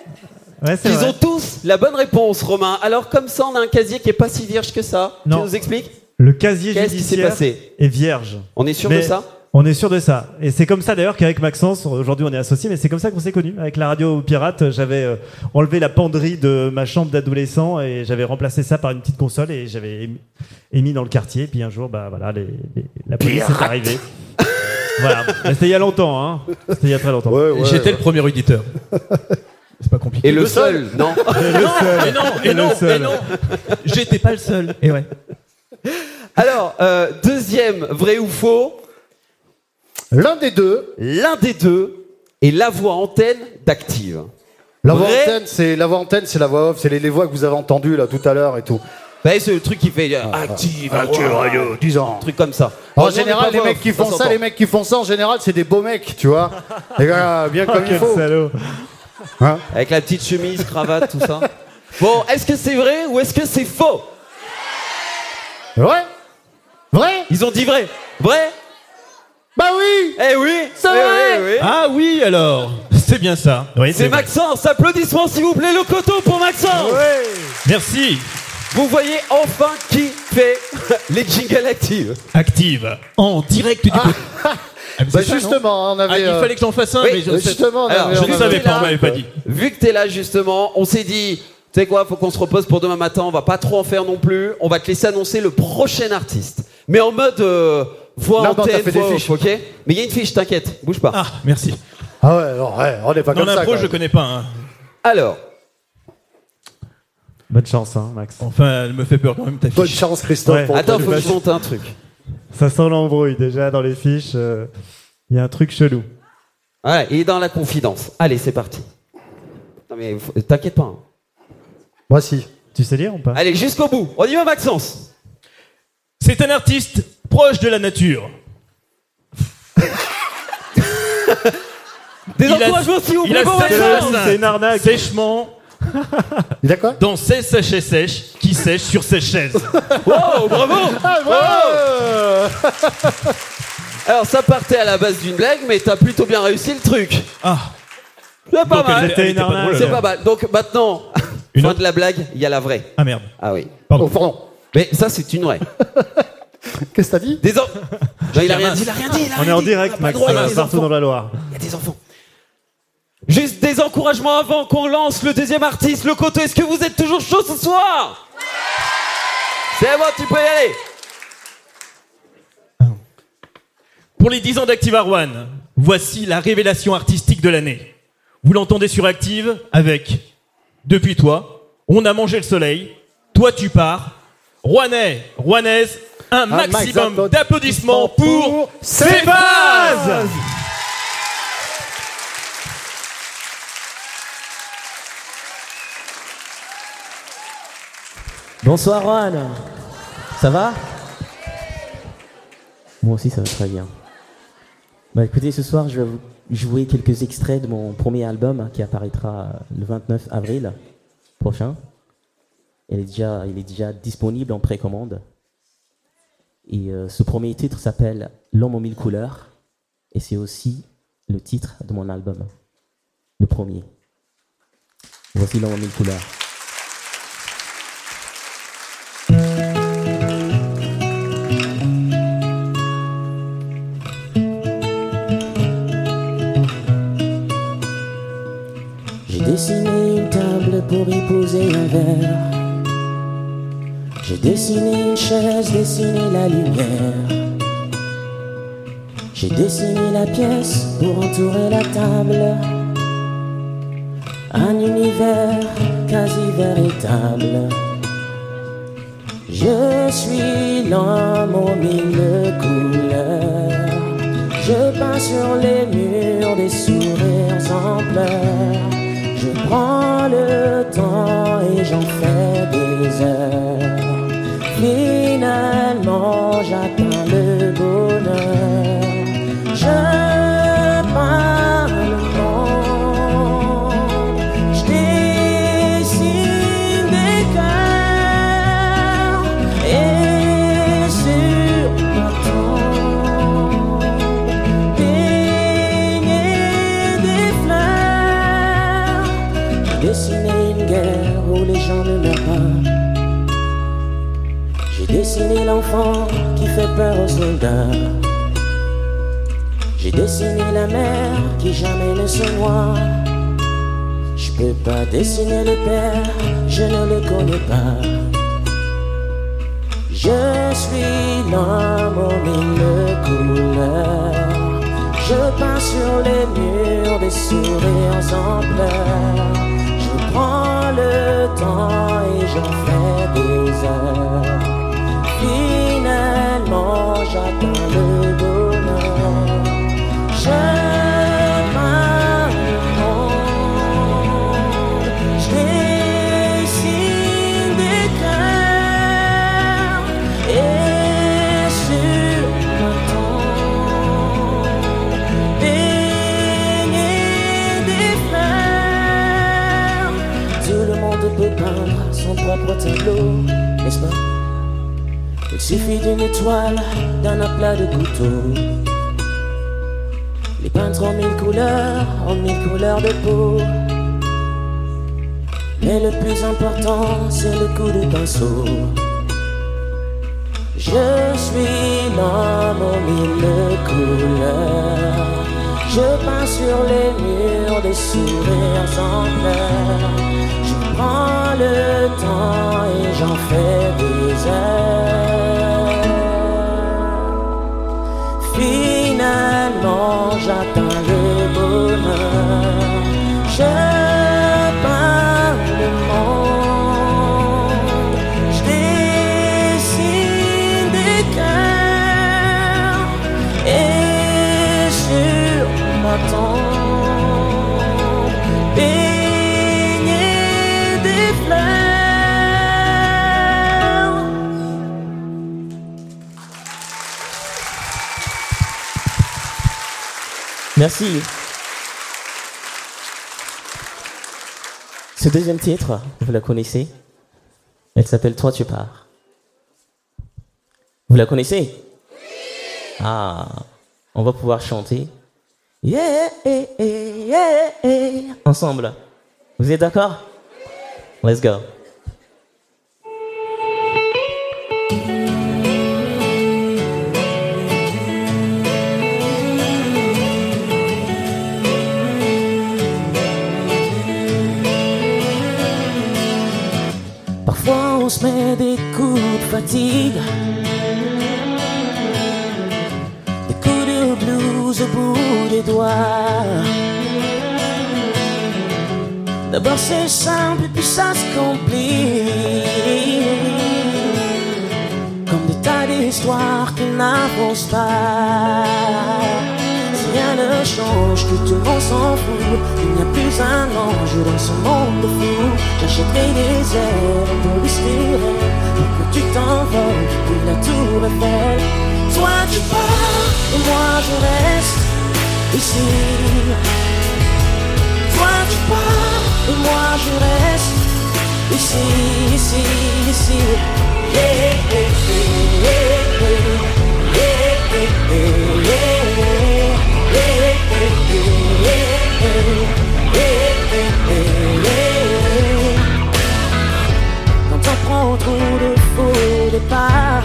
vrai. ont tous la bonne réponse, Romain. Alors comme ça, on a un casier qui est pas si vierge que ça. Non. Tu nous expliques Le casier Qu'est-ce qui s'est judiciaire passé est vierge. On est sûr de ça On est sûr de ça. Et c'est comme ça d'ailleurs qu'avec Maxence, aujourd'hui on est associés, mais c'est comme ça qu'on s'est connus. Avec la radio pirate, j'avais euh, enlevé la penderie de ma chambre d'adolescent et j'avais remplacé ça par une petite console et j'avais émis, émis dans le quartier. Puis un jour, bah voilà, les- les- la police est arrivée. voilà. Mais C'était il y a longtemps, hein. C'était il y a très longtemps. J'étais le premier auditeur. C'est pas compliqué. Et le seul, non Et le seul. Et non, et non, et non. J'étais pas le seul. Et ouais. Alors, euh, deuxième, vrai ou faux L'un des deux. L'un des deux est la voix antenne d'Active. La voix Vrai antenne, c'est la voix antenne, c'est la voix off, c'est les, les voix que vous avez entendues là tout à l'heure et tout. Bah, c'est le truc qui fait euh, Active, Active Radio, 10 ans. Un truc comme ça. En général, les mecs qui font ça les mecs qui font ça, en général, c'est des beaux mecs, tu vois. Les gars, bien Oh, comme il faut. salaud. Hein Avec la petite chemise, cravate, tout ça. Bon, est-ce que c'est vrai ou est-ce que c'est faux? Vrai? Vrai? Ils ont dit vrai. Vrai? Bah oui Eh oui C'est Eh vrai oui, oui. Ah oui, alors. C'est bien ça. Oui, C'est. Maxence, applaudissements s'il vous plaît, le coteau pour Maxence Merci. Vous voyez enfin qui fait les jingles actives. Active. En direct du. Ah, Bah ça, non justement, on avait. Ah, il euh, fallait que j'en fasse un, Oui, mais je, justement, on Alors, avait- je on ne savais pas, on m'avait pas dit. Vu que t'es là justement, on s'est dit, tu sais quoi, faut qu'on se repose pour demain matin, on va pas trop en faire non plus, on va te laisser annoncer le prochain artiste. Mais en mode euh, voix Non, non, t'as antenne, fait des voix off, fiches. ok Mais il y a une fiche, t'inquiète, bouge pas. Ah, merci. Ah ouais, non, ouais, on n'est pas Non, comme ça. l'impro, quand je connais pas. hein. Alors, Bonne chance, hein, Max. Enfin, elle me fait peur quand même ta Bonne fiche. chance, Christophe. Ouais. pour attends, faut que je monte un truc. Ça sent l'embrouille déjà dans les fiches. euh, Il y a un truc chelou. Ouais, il est dans la confidence. Allez, c'est parti. Non mais t'inquiète pas. hein. Moi, si. Tu sais lire ou pas? Allez, jusqu'au bout. On y va, Maxence. C'est un artiste proche de la nature. Des encouragements, s'il vous plaît, seize Maxence. C'est une arnaque. Sèchement Il a quoi dans 16 sachets sèches qui sèchent sur ses chaises. Wow, bravo Ah, bravo Alors, ça partait à la base d'une blague, mais t'as plutôt bien réussi le truc. Ah. C'est pas Donc, mal. pas C'est pas mal. Donc maintenant, Une fin de la blague, il y a la vraie. Ah merde. Ah oui. Oh, pardon. Mais ça, c'est une vraie. Qu'est-ce que t'as dit? Des en- Non, il a rien dit, il a rien dit. il a On est en dit. direct, Max, euh, partout enfants. dans la Loire. Il y a des enfants. Juste des encouragements avant qu'on lance le deuxième artiste, le côté. Est-ce que vous êtes toujours chaud ce soir? C'est bon, tu peux y aller. Pour les 10 ans d'Active One, voici la révélation artistique de l'année. Vous l'entendez sur Active avec Depuis toi, on a mangé le soleil, toi tu pars, Rouennais, Rouennaise, un, maximum maximum d'applaudissements pour Céphase Bonsoir Juan. Ça va? Moi aussi ça va très bien. Bah écoutez, ce soir je vais vous jouer quelques extraits de mon premier album hein, qui apparaîtra le 29 avril prochain. Il est déjà, disponible en précommande. Et euh, ce premier titre s'appelle L'homme aux mille couleurs. Et c'est aussi le titre de mon album. Le premier. Voici L'homme aux mille couleurs. Y poser un verre. J'ai dessiné une chaise, dessiné la lumière. J'ai dessiné la pièce pour entourer la table. Un univers quasi véritable. Je suis l'homme aux mille couleurs. Je peins sur les murs des sourires en pleurs. Prends le temps et j'en fais des heures. Finalement, j'atteins le bonheur. Je peins qui fait peur aux soldats. J'ai dessiné la mer qui jamais ne se noie. Je peux pas dessiner le père, je ne le connais pas. Je suis l'homme aux mille couleurs. Je peins sur les murs des sourires en pleurs. Je prends le temps et j'en fais des heures. Finalement, j'atteins le bonheur. Je suffit d'une étoile, d'un aplat de couteau. Les peintres en mille couleurs, en mille couleurs de peau. Mais le plus important, c'est le coup de pinceau. Je suis l'homme aux mille couleurs. Je peins sur les murs des sourires en pleurs. Prends le temps et j'en fais des heures. Finalement, j'atteins Merci. Ce deuxième titre, vous la connaissez? Elle s'appelle Toi tu pars. Vous la connaissez? Ah, on va pouvoir chanter. Yeah, yeah, yeah, yeah. Ensemble. Vous êtes d'accord? Let's go. Se met des coups de fatigue, des coups de blues au bout des doigts. D'abord c'est simple puis ça se complique, comme des tas d'histoires qui n'avancent pas. Rien ne change, que tout le monde s'en fout. Il n'y a plus un ange dans ce monde de fou. J'achèterai des ailes pour respirer. Pour que tu t'envoles, puis la tour Eiffel. Toi tu pars, et moi je reste ici. Toi tu pars, et moi je reste ici, ici, ici. Yeah, yeah, yeah, yeah, yeah, yeah. Quand on prend trop de faux départ,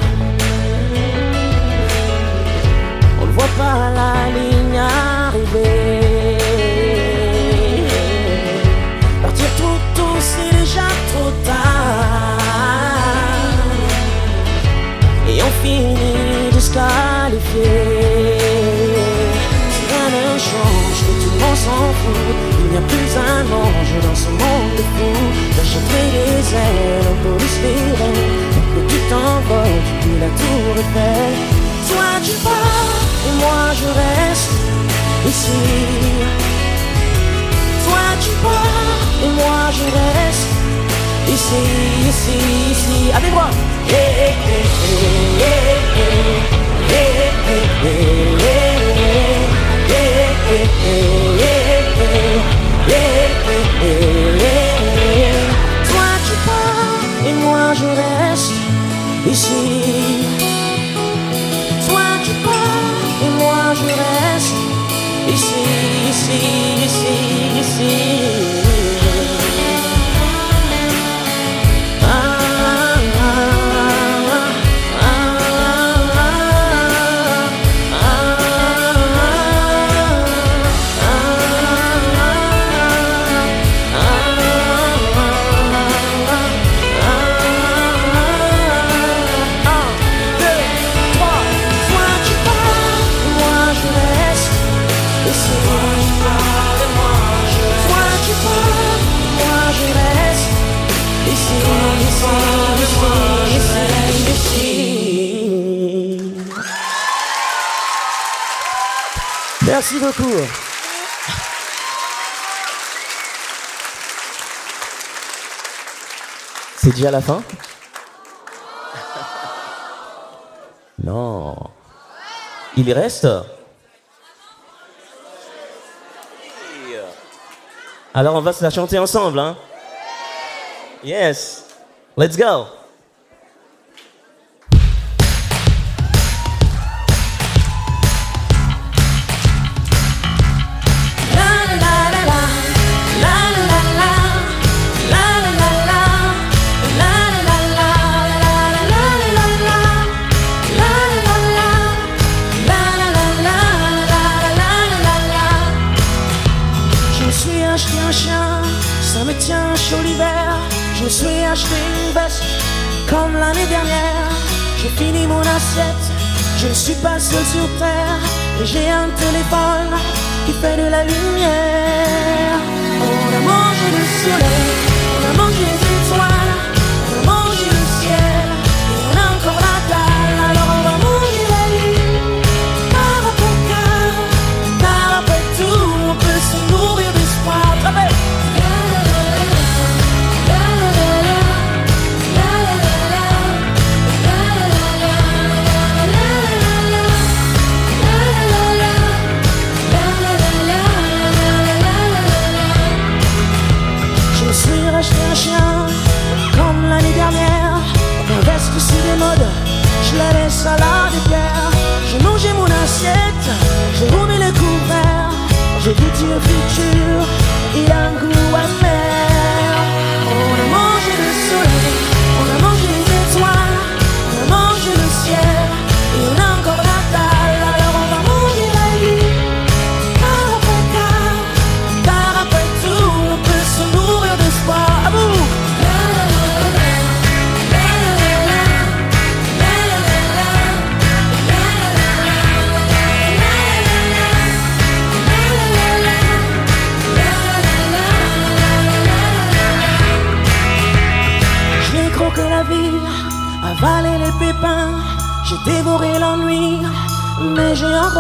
on ne voit pas la ligne arriver. Partir trop tôt, c'est déjà trop tard. Et on finit disqualifié. Monde s'en fout. Il n'y a plus un ange dans ce monde de fou. J'achèterai des ailes pour respirer. Que tu t'envole depuis la tour Eiffel. Toi tu pars et moi je reste ici. Toi tu pars et moi je reste ici, ici, ici. Avec moi. see. Merci beaucoup. C'est déjà la fin Non. Il reste Alors on va se la chanter ensemble, hein Yes. Let's go. Comme l'année dernière. J'ai fini mon assiette, je ne suis pas seul sur terre. Et j'ai un téléphone qui fait de la lumière. On a mangé le soleil,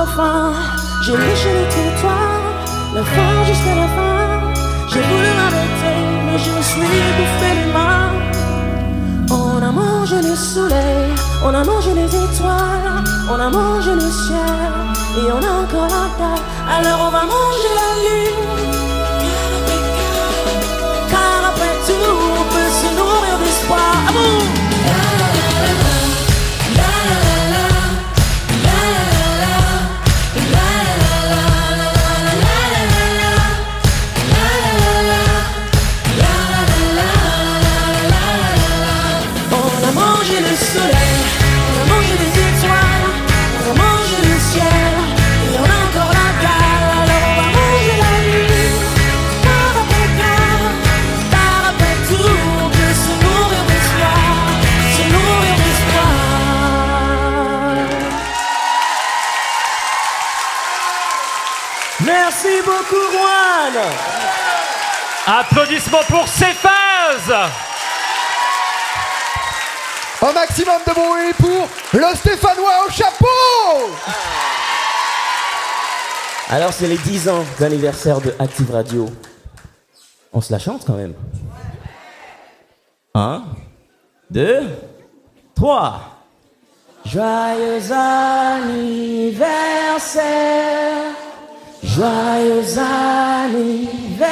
encore faim. J'ai léché les trottoirs, la fin jusqu'à la fin. J'ai voulu m'arrêter, mais je me suis bouffé les mains. On a mangé le soleil, on a mangé les étoiles, on a mangé le ciel, et on a encore la dalle. Alors on va manger la lune. Merci beaucoup, Juan. Applaudissements pour Cephas Un maximum de bruit pour le Stéphanois au chapeau Alors, c'est les 10 ans d'anniversaire de Active Radio. On se la chante quand même. 1, 2, 3. Joyeux anniversaire. Joyeux anniversaire.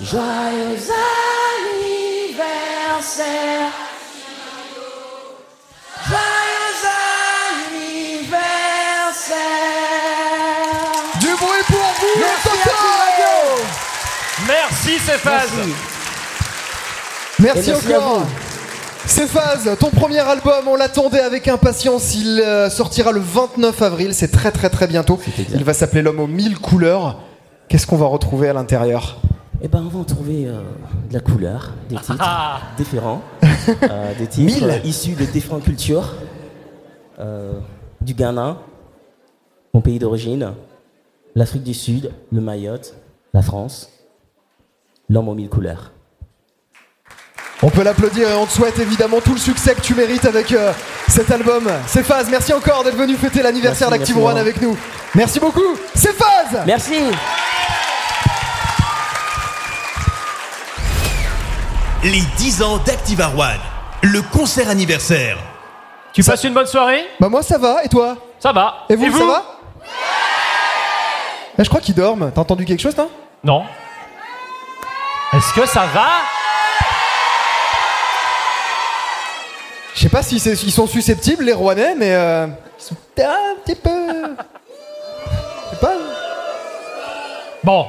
Joyeux anniversaire. Joyeux anniversaire. Du bruit pour vous, Merci, Radio. Merci Céphase. Merci merci à encore. Vous. Céphase, ton premier album, on l'attendait avec impatience. Il euh, sortira le 29 avril, c'est très très très bientôt. Il va s'appeler L'homme aux mille couleurs. Qu'est-ce qu'on va retrouver à l'intérieur? Eh ben, on va en trouver euh, de la couleur, des titres Ah. différents, euh, des titres Mille. issus de différentes cultures, euh, du Ghana, mon pays d'origine, l'Afrique du Sud, le Mayotte, la France, l'homme aux mille couleurs. On peut l'applaudir et on te souhaite évidemment tout le succès que tu mérites avec euh, cet album. Céphase, merci encore d'être venu fêter l'anniversaire d'Active One avec nous. Merci beaucoup. Céphase Merci Les 10 ans d'Activa One. Le concert anniversaire. Tu passes une bonne soirée Bah moi ça va, et toi? Ça va. Et vous, ça va? Eh, Je crois qu'ils dorment. T'as entendu quelque chose, toi? Non. Est-ce que ça va? Je sais pas si ils sont susceptibles, les Rouennais, mais euh, ils sont un petit peu. Je sais pas. Bon.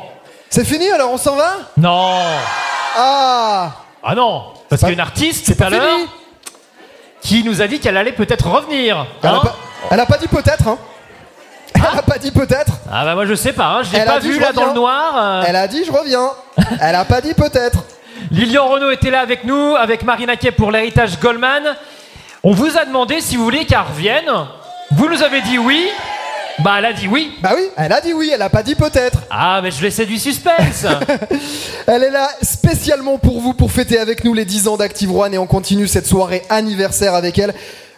C'est fini alors, on s'en va? Non. Ah Ah non. Parce qu'il y a une artiste tout pas à l'heure qui nous a dit qu'elle allait peut-être revenir. elle, Hein a pas, elle a pas dit peut-être, hein Elle a pas dit peut-être Ah bah moi je sais pas, hein. je l'ai pas vu là dans le noir. euh. Elle a dit je reviens. Elle a pas dit peut-être. Lilian Renault était là avec nous, avec Marina Kay pour l'héritage Goldman. On vous a demandé si vous vouliez qu'elle revienne. Vous nous avez dit oui. Bah elle a dit oui. Bah oui, elle a dit oui, elle a pas dit peut-être. Ah mais je laissais du suspense. Elle est là spécialement pour vous, pour fêter avec nous les 10 ans d'Active One et on continue cette soirée anniversaire avec elle.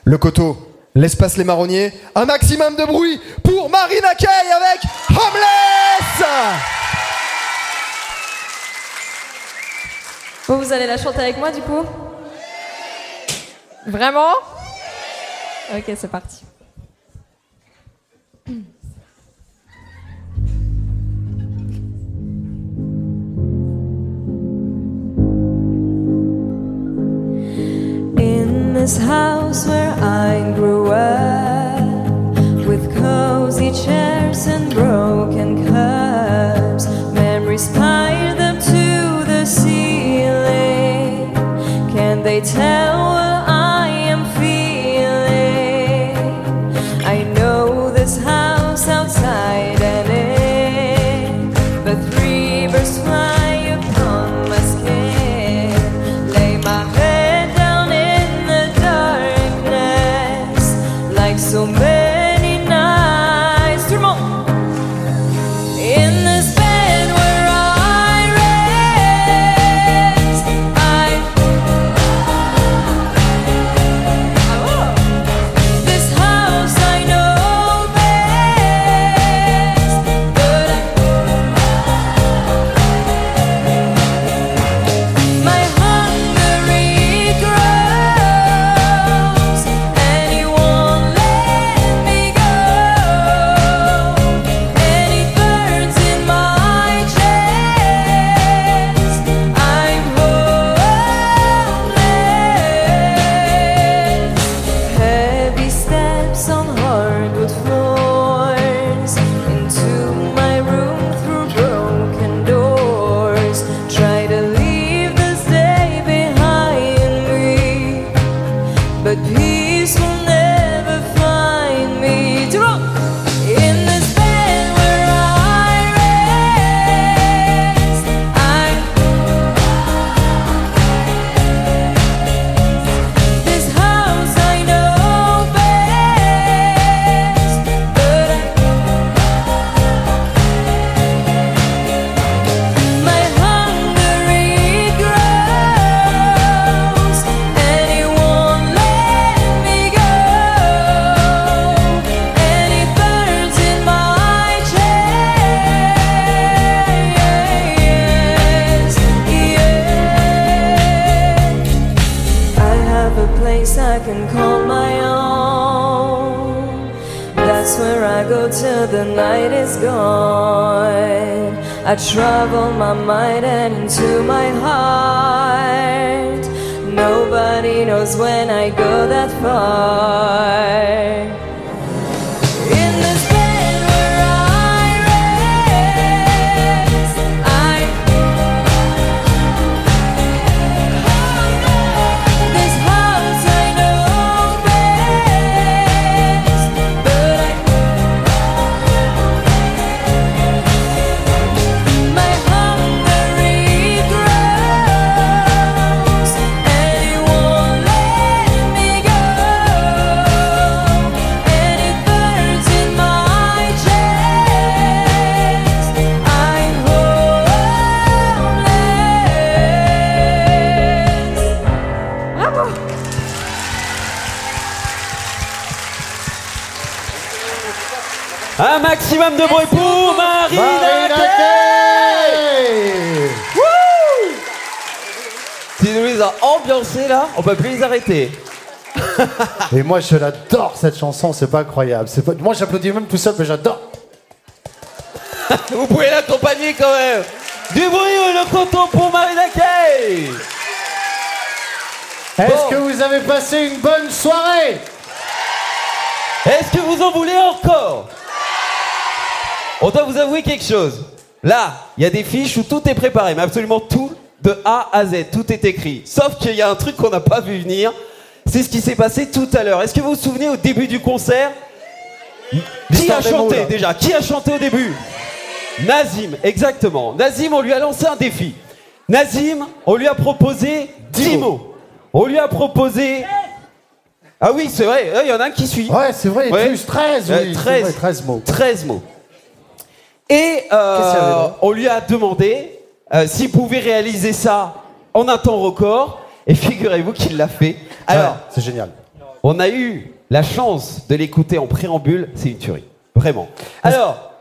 Le coteau, l'espace Les Marronniers, un maximum de bruit pour Marina Kay avec Homeless Bon, vous allez la chanter avec moi du coup? Vraiment Ok, c'est parti. In this house where I grew up, with cozy chairs and broken cups, memories piled up to the ceiling. Can they tell Travel my mind and into my heart. Nobody knows when I go that far. De bruit pour Marie Marie nous les as ambiancés là, on peut plus les arrêter. Et moi, je l'adore cette chanson, c'est pas incroyable. C'est pas... Moi, j'applaudis même tout seul, mais j'adore. Vous pouvez l'accompagner quand même. Du bruit le canton pour Marie Daquet Est-ce que vous avez passé une bonne soirée? Est-ce que vous en voulez encore? On doit vous avouer quelque chose. Là, il y a des fiches où tout est préparé, mais absolument tout, de A à Z, tout est écrit. Sauf qu'il y a un truc qu'on n'a pas vu venir. C'est ce qui s'est passé tout à l'heure. Est-ce que vous vous souvenez au début du concert Qui a mots, chanté déjà? Qui a chanté au début? Nazim, exactement. Nazim, on lui a lancé un défi. Nazim, on lui a proposé 10 mots. On lui a proposé. Ah oui, c'est vrai, il y en a un qui suit. Ouais, c'est vrai, plus 13, Euh, oui, c'est 13, vrai, 13 mots. 13 mots. Et euh, on lui a demandé euh, s'il pouvait réaliser ça en un temps record. Et figurez-vous qu'il l'a fait. Alors, c'est génial. On a eu la chance de l'écouter en préambule. C'est une tuerie. Vraiment. Alors,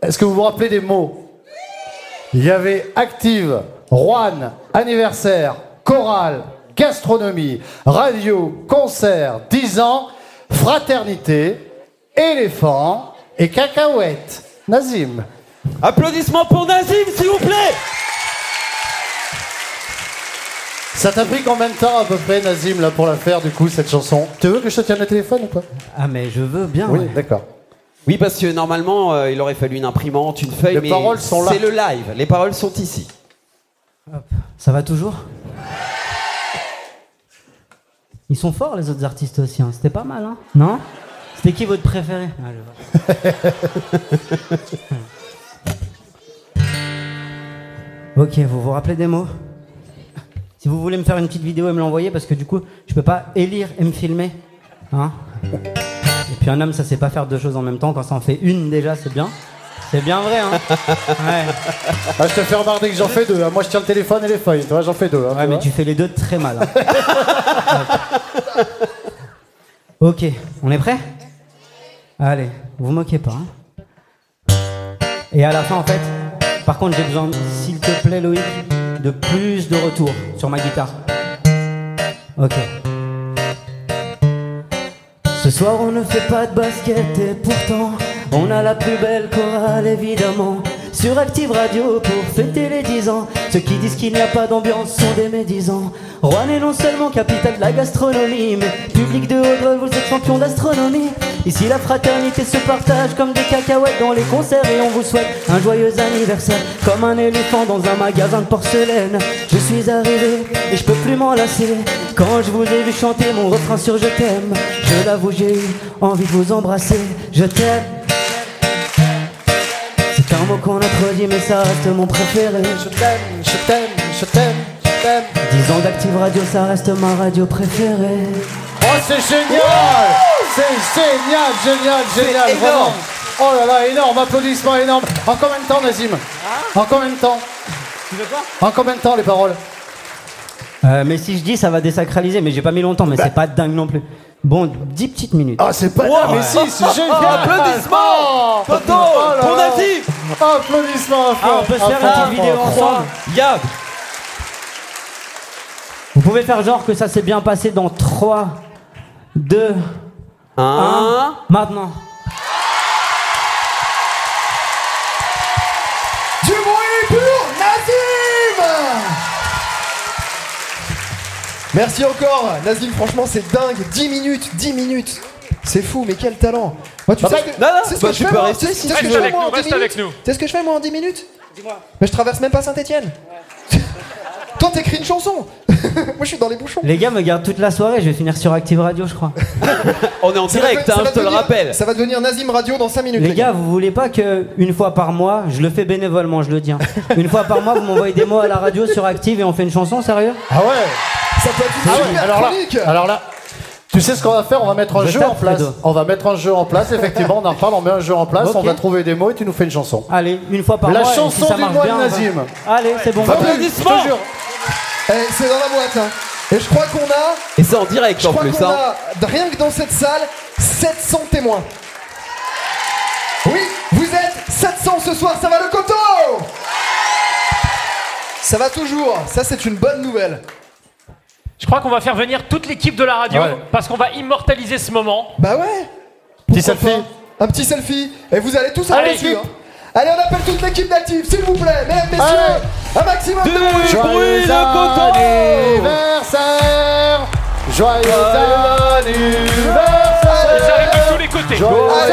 Est-ce que vous vous rappelez des mots? Il y avait active, Juan, anniversaire, chorale, gastronomie, radio, concert, 10 ans, fraternité, éléphant et cacahuète. Nazim. Applaudissements pour Nazim, s'il vous plaît Ça t'a pris combien de temps à peu près, Nazim, là, pour la faire, du coup, cette chanson? Tu veux que je te tienne le téléphone ou pas? Ah, mais je veux bien. Oui, ouais. d'accord. Oui, parce que normalement, euh, il aurait fallu une imprimante, une feuille. Les mais paroles sont là. C'est le live. Les paroles sont ici. Ça va toujours? Ils sont forts, les autres artistes aussi. hein. C'était pas mal, hein Non? C'était qui votre préféré Ah, je vois. Ok, vous vous rappelez des mots? Si vous voulez me faire une petite vidéo et me l'envoyer, parce que du coup, je peux pas élire et me filmer. Hein? Et puis un homme, ça sait pas faire deux choses en même temps. Quand ça en fait une déjà, c'est bien. C'est bien vrai, hein? Ouais. Ah, je te fais remarquer que j'en fais deux. hein. Moi, je tiens le téléphone et les feuilles. Tu vois, j'en fais deux. hein, Ouais, mais tu fais les deux très mal. hein. ok, on est prêt? Allez, vous moquez pas. hein. Et à la fin, en fait, par contre, j'ai besoin, s'il te plaît, Loïc, de plus de retour sur ma guitare. Ok. Ce soir on ne fait pas de basket et pourtant on a la plus belle chorale évidemment sur Active Radio pour fêter les 10 ans. Ceux qui disent qu'il n'y a pas d'ambiance sont des médisants. Rouen est non seulement capitale de la gastronomie, mais public de haut vous êtes champion d'astronomie. Ici la fraternité se partage comme des cacahuètes dans les concerts et on vous souhaite un joyeux anniversaire comme un éléphant dans un magasin de porcelaine. Je suis arrivé et je peux plus m'en lasser quand je vous ai vu chanter mon refrain sur Je t'aime. Je l'avoue, j'ai eu envie de vous embrasser. Je t'aime. Mot qu'on a trop dit, mais ça reste mon préféré. Je t'aime, je t'aime, je t'aime, je t'aime. 10 ans d'Active Radio, ça reste ma radio préférée. Oh, c'est génial C'est génial, génial, génial, vraiment. énorme. Oh là là, énorme, applaudissements énormes. En combien de temps, Nazim? En combien de temps? Tu veux quoi? En combien de temps, les paroles? Euh, mais si je dis, ça va désacraliser, mais j'ai pas mis longtemps, mais c'est pas dingue non plus. Bon, 10 petites minutes. Ah, c'est pas dingue, mais si, c'est génial Applaudissements Toto Oh là Pour là. Applaudissements à Ah, on peut se faire une petite vidéo ensemble. Yab. Vous pouvez faire genre que ça s'est bien passé dans 3, 2, 1. Maintenant. Du bruit pour Merci encore Nazim, franchement c'est dingue, 10 minutes, 10 minutes. C'est fou, mais quel talent. Moi, tu Bah, sais bah, ce que, non, non, tu bah, peux moi rester si tu veux. Reste 10 avec nous. Tu sais ce que je fais moi en 10 minutes Dis-moi. Mais je traverse même pas Saint-Etienne. Toi, t'écris une chanson. moi, je suis dans les bouchons. Les gars me gardent toute la soirée, je vais finir sur Active Radio, je crois. On est en direct, hein, je te le rappelle. Ça va devenir Nazim Radio dans 5 minutes. Les gars, vous voulez pas que une fois par mois, je le fais bénévolement, je le dis. hein. Une fois par mois, vous m'envoyez des mots à la radio sur Active et on fait une chanson, sérieux? Ah ouais Ça peut être une Ah super alors là, chronique. alors là, tu sais ce qu'on va faire? On va mettre un Je jeu tape, en place. Fredo. On va mettre un jeu en place, effectivement, on en reparle, on met un jeu en place, Ok. on va trouver des mots et tu nous fais une chanson. Allez, une fois par La mois. et chanson si ça du marche mois de bien, on va- Nazim. Allez, c'est bon. Applaudissements. Je te jure. Eh, c'est dans la boîte. hein. Et je crois qu'on a. Et c'est en direct Je en crois plus. qu'on Hein. a, rien que dans cette salle, 700 témoins. Oui, vous êtes 700 ce soir, ça va le coteau? Ça va toujours, ça c'est une bonne nouvelle. Je crois qu'on va faire venir toute l'équipe de la radio Ouais. parce qu'on va immortaliser ce moment. Bah ouais Petit Pourquoi selfie. pas Un petit selfie. Et vous allez tous Allez, aller dessus. l'équipe. hein. Allez, on appelle toute l'équipe d'Active, s'il vous plaît, mesdames, messieurs. Un maximum de bruit. Joyeux anniversaire Joyeux anniversaire Ils arrivent de tous les côtés. Allez,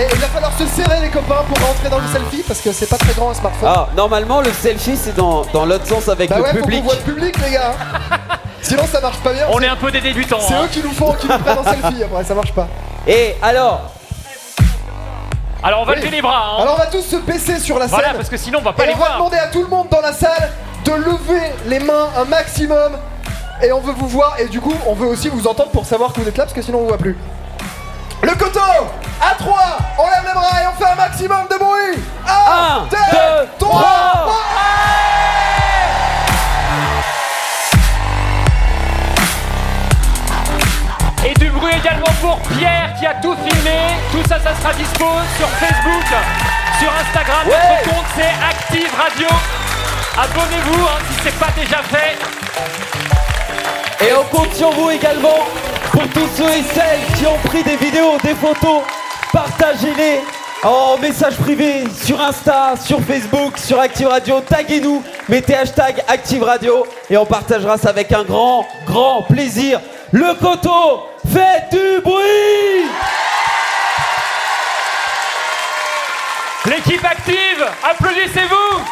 il va falloir se serrer les copains pour rentrer dans le selfie parce que c'est pas très grand un smartphone. Ah, normalement, le selfie, c'est dans, dans l'autre sens avec bah le ouais, faut public. qu'on voit le public, les gars. Sinon, ça marche pas bien. On est un peu des débutants. C'est hein. eux qui nous font, qui nous prennent en selfie après, ça marche pas. Et alors Alors on va Oui. lever les bras. hein. Alors, on va tous se baisser sur la scène. Voilà, parce que sinon on va pas Et les on va voir. demander à tout le monde dans la salle de lever les mains un maximum. Et on veut vous voir. Et du coup, on veut aussi vous entendre pour savoir que vous êtes là parce que sinon on vous voit plus. Le coteau À 3 On lève les bras et on fait un maximum de bruit 1, 2, 3 Et du bruit également pour Pierre qui a tout filmé. Tout ça, ça sera dispo sur Facebook, sur Instagram. Notre compte c'est Active Radio. Abonnez-vous hein, si c'est pas déjà fait. Et on compte sur vous également pour tous ceux et celles qui ont pris des vidéos, des photos. Partagez-les en message privé sur Insta, sur Facebook, sur Active Radio. Taguez-nous, mettez hashtag Active Radio et on partagera ça avec un grand, grand plaisir. Le coteau, faites du bruit L'équipe active, applaudissez-vous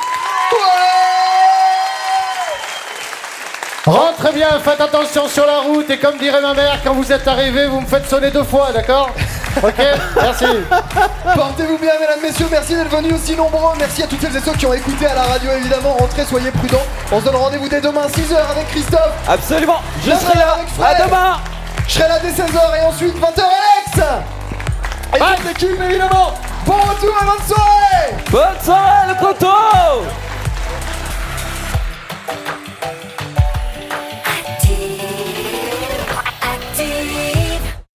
Rentrez bien, faites attention sur la route et comme dirait ma mère, quand vous êtes arrivé, vous me faites sonner deux fois, d'accord Ok, merci. Portez-vous bien, mesdames, messieurs. Merci d'être venus aussi nombreux. Merci à toutes celles et ceux qui ont écouté à la radio, évidemment. Rentrez, soyez prudents. On se donne rendez-vous dès demain, 6h avec Christophe. Absolument, je serai là. À demain. Je serai là dès 16h et ensuite 20h, Alex. Et toute évidemment. Bon retour et bonne soirée. Bonne soirée, le proto.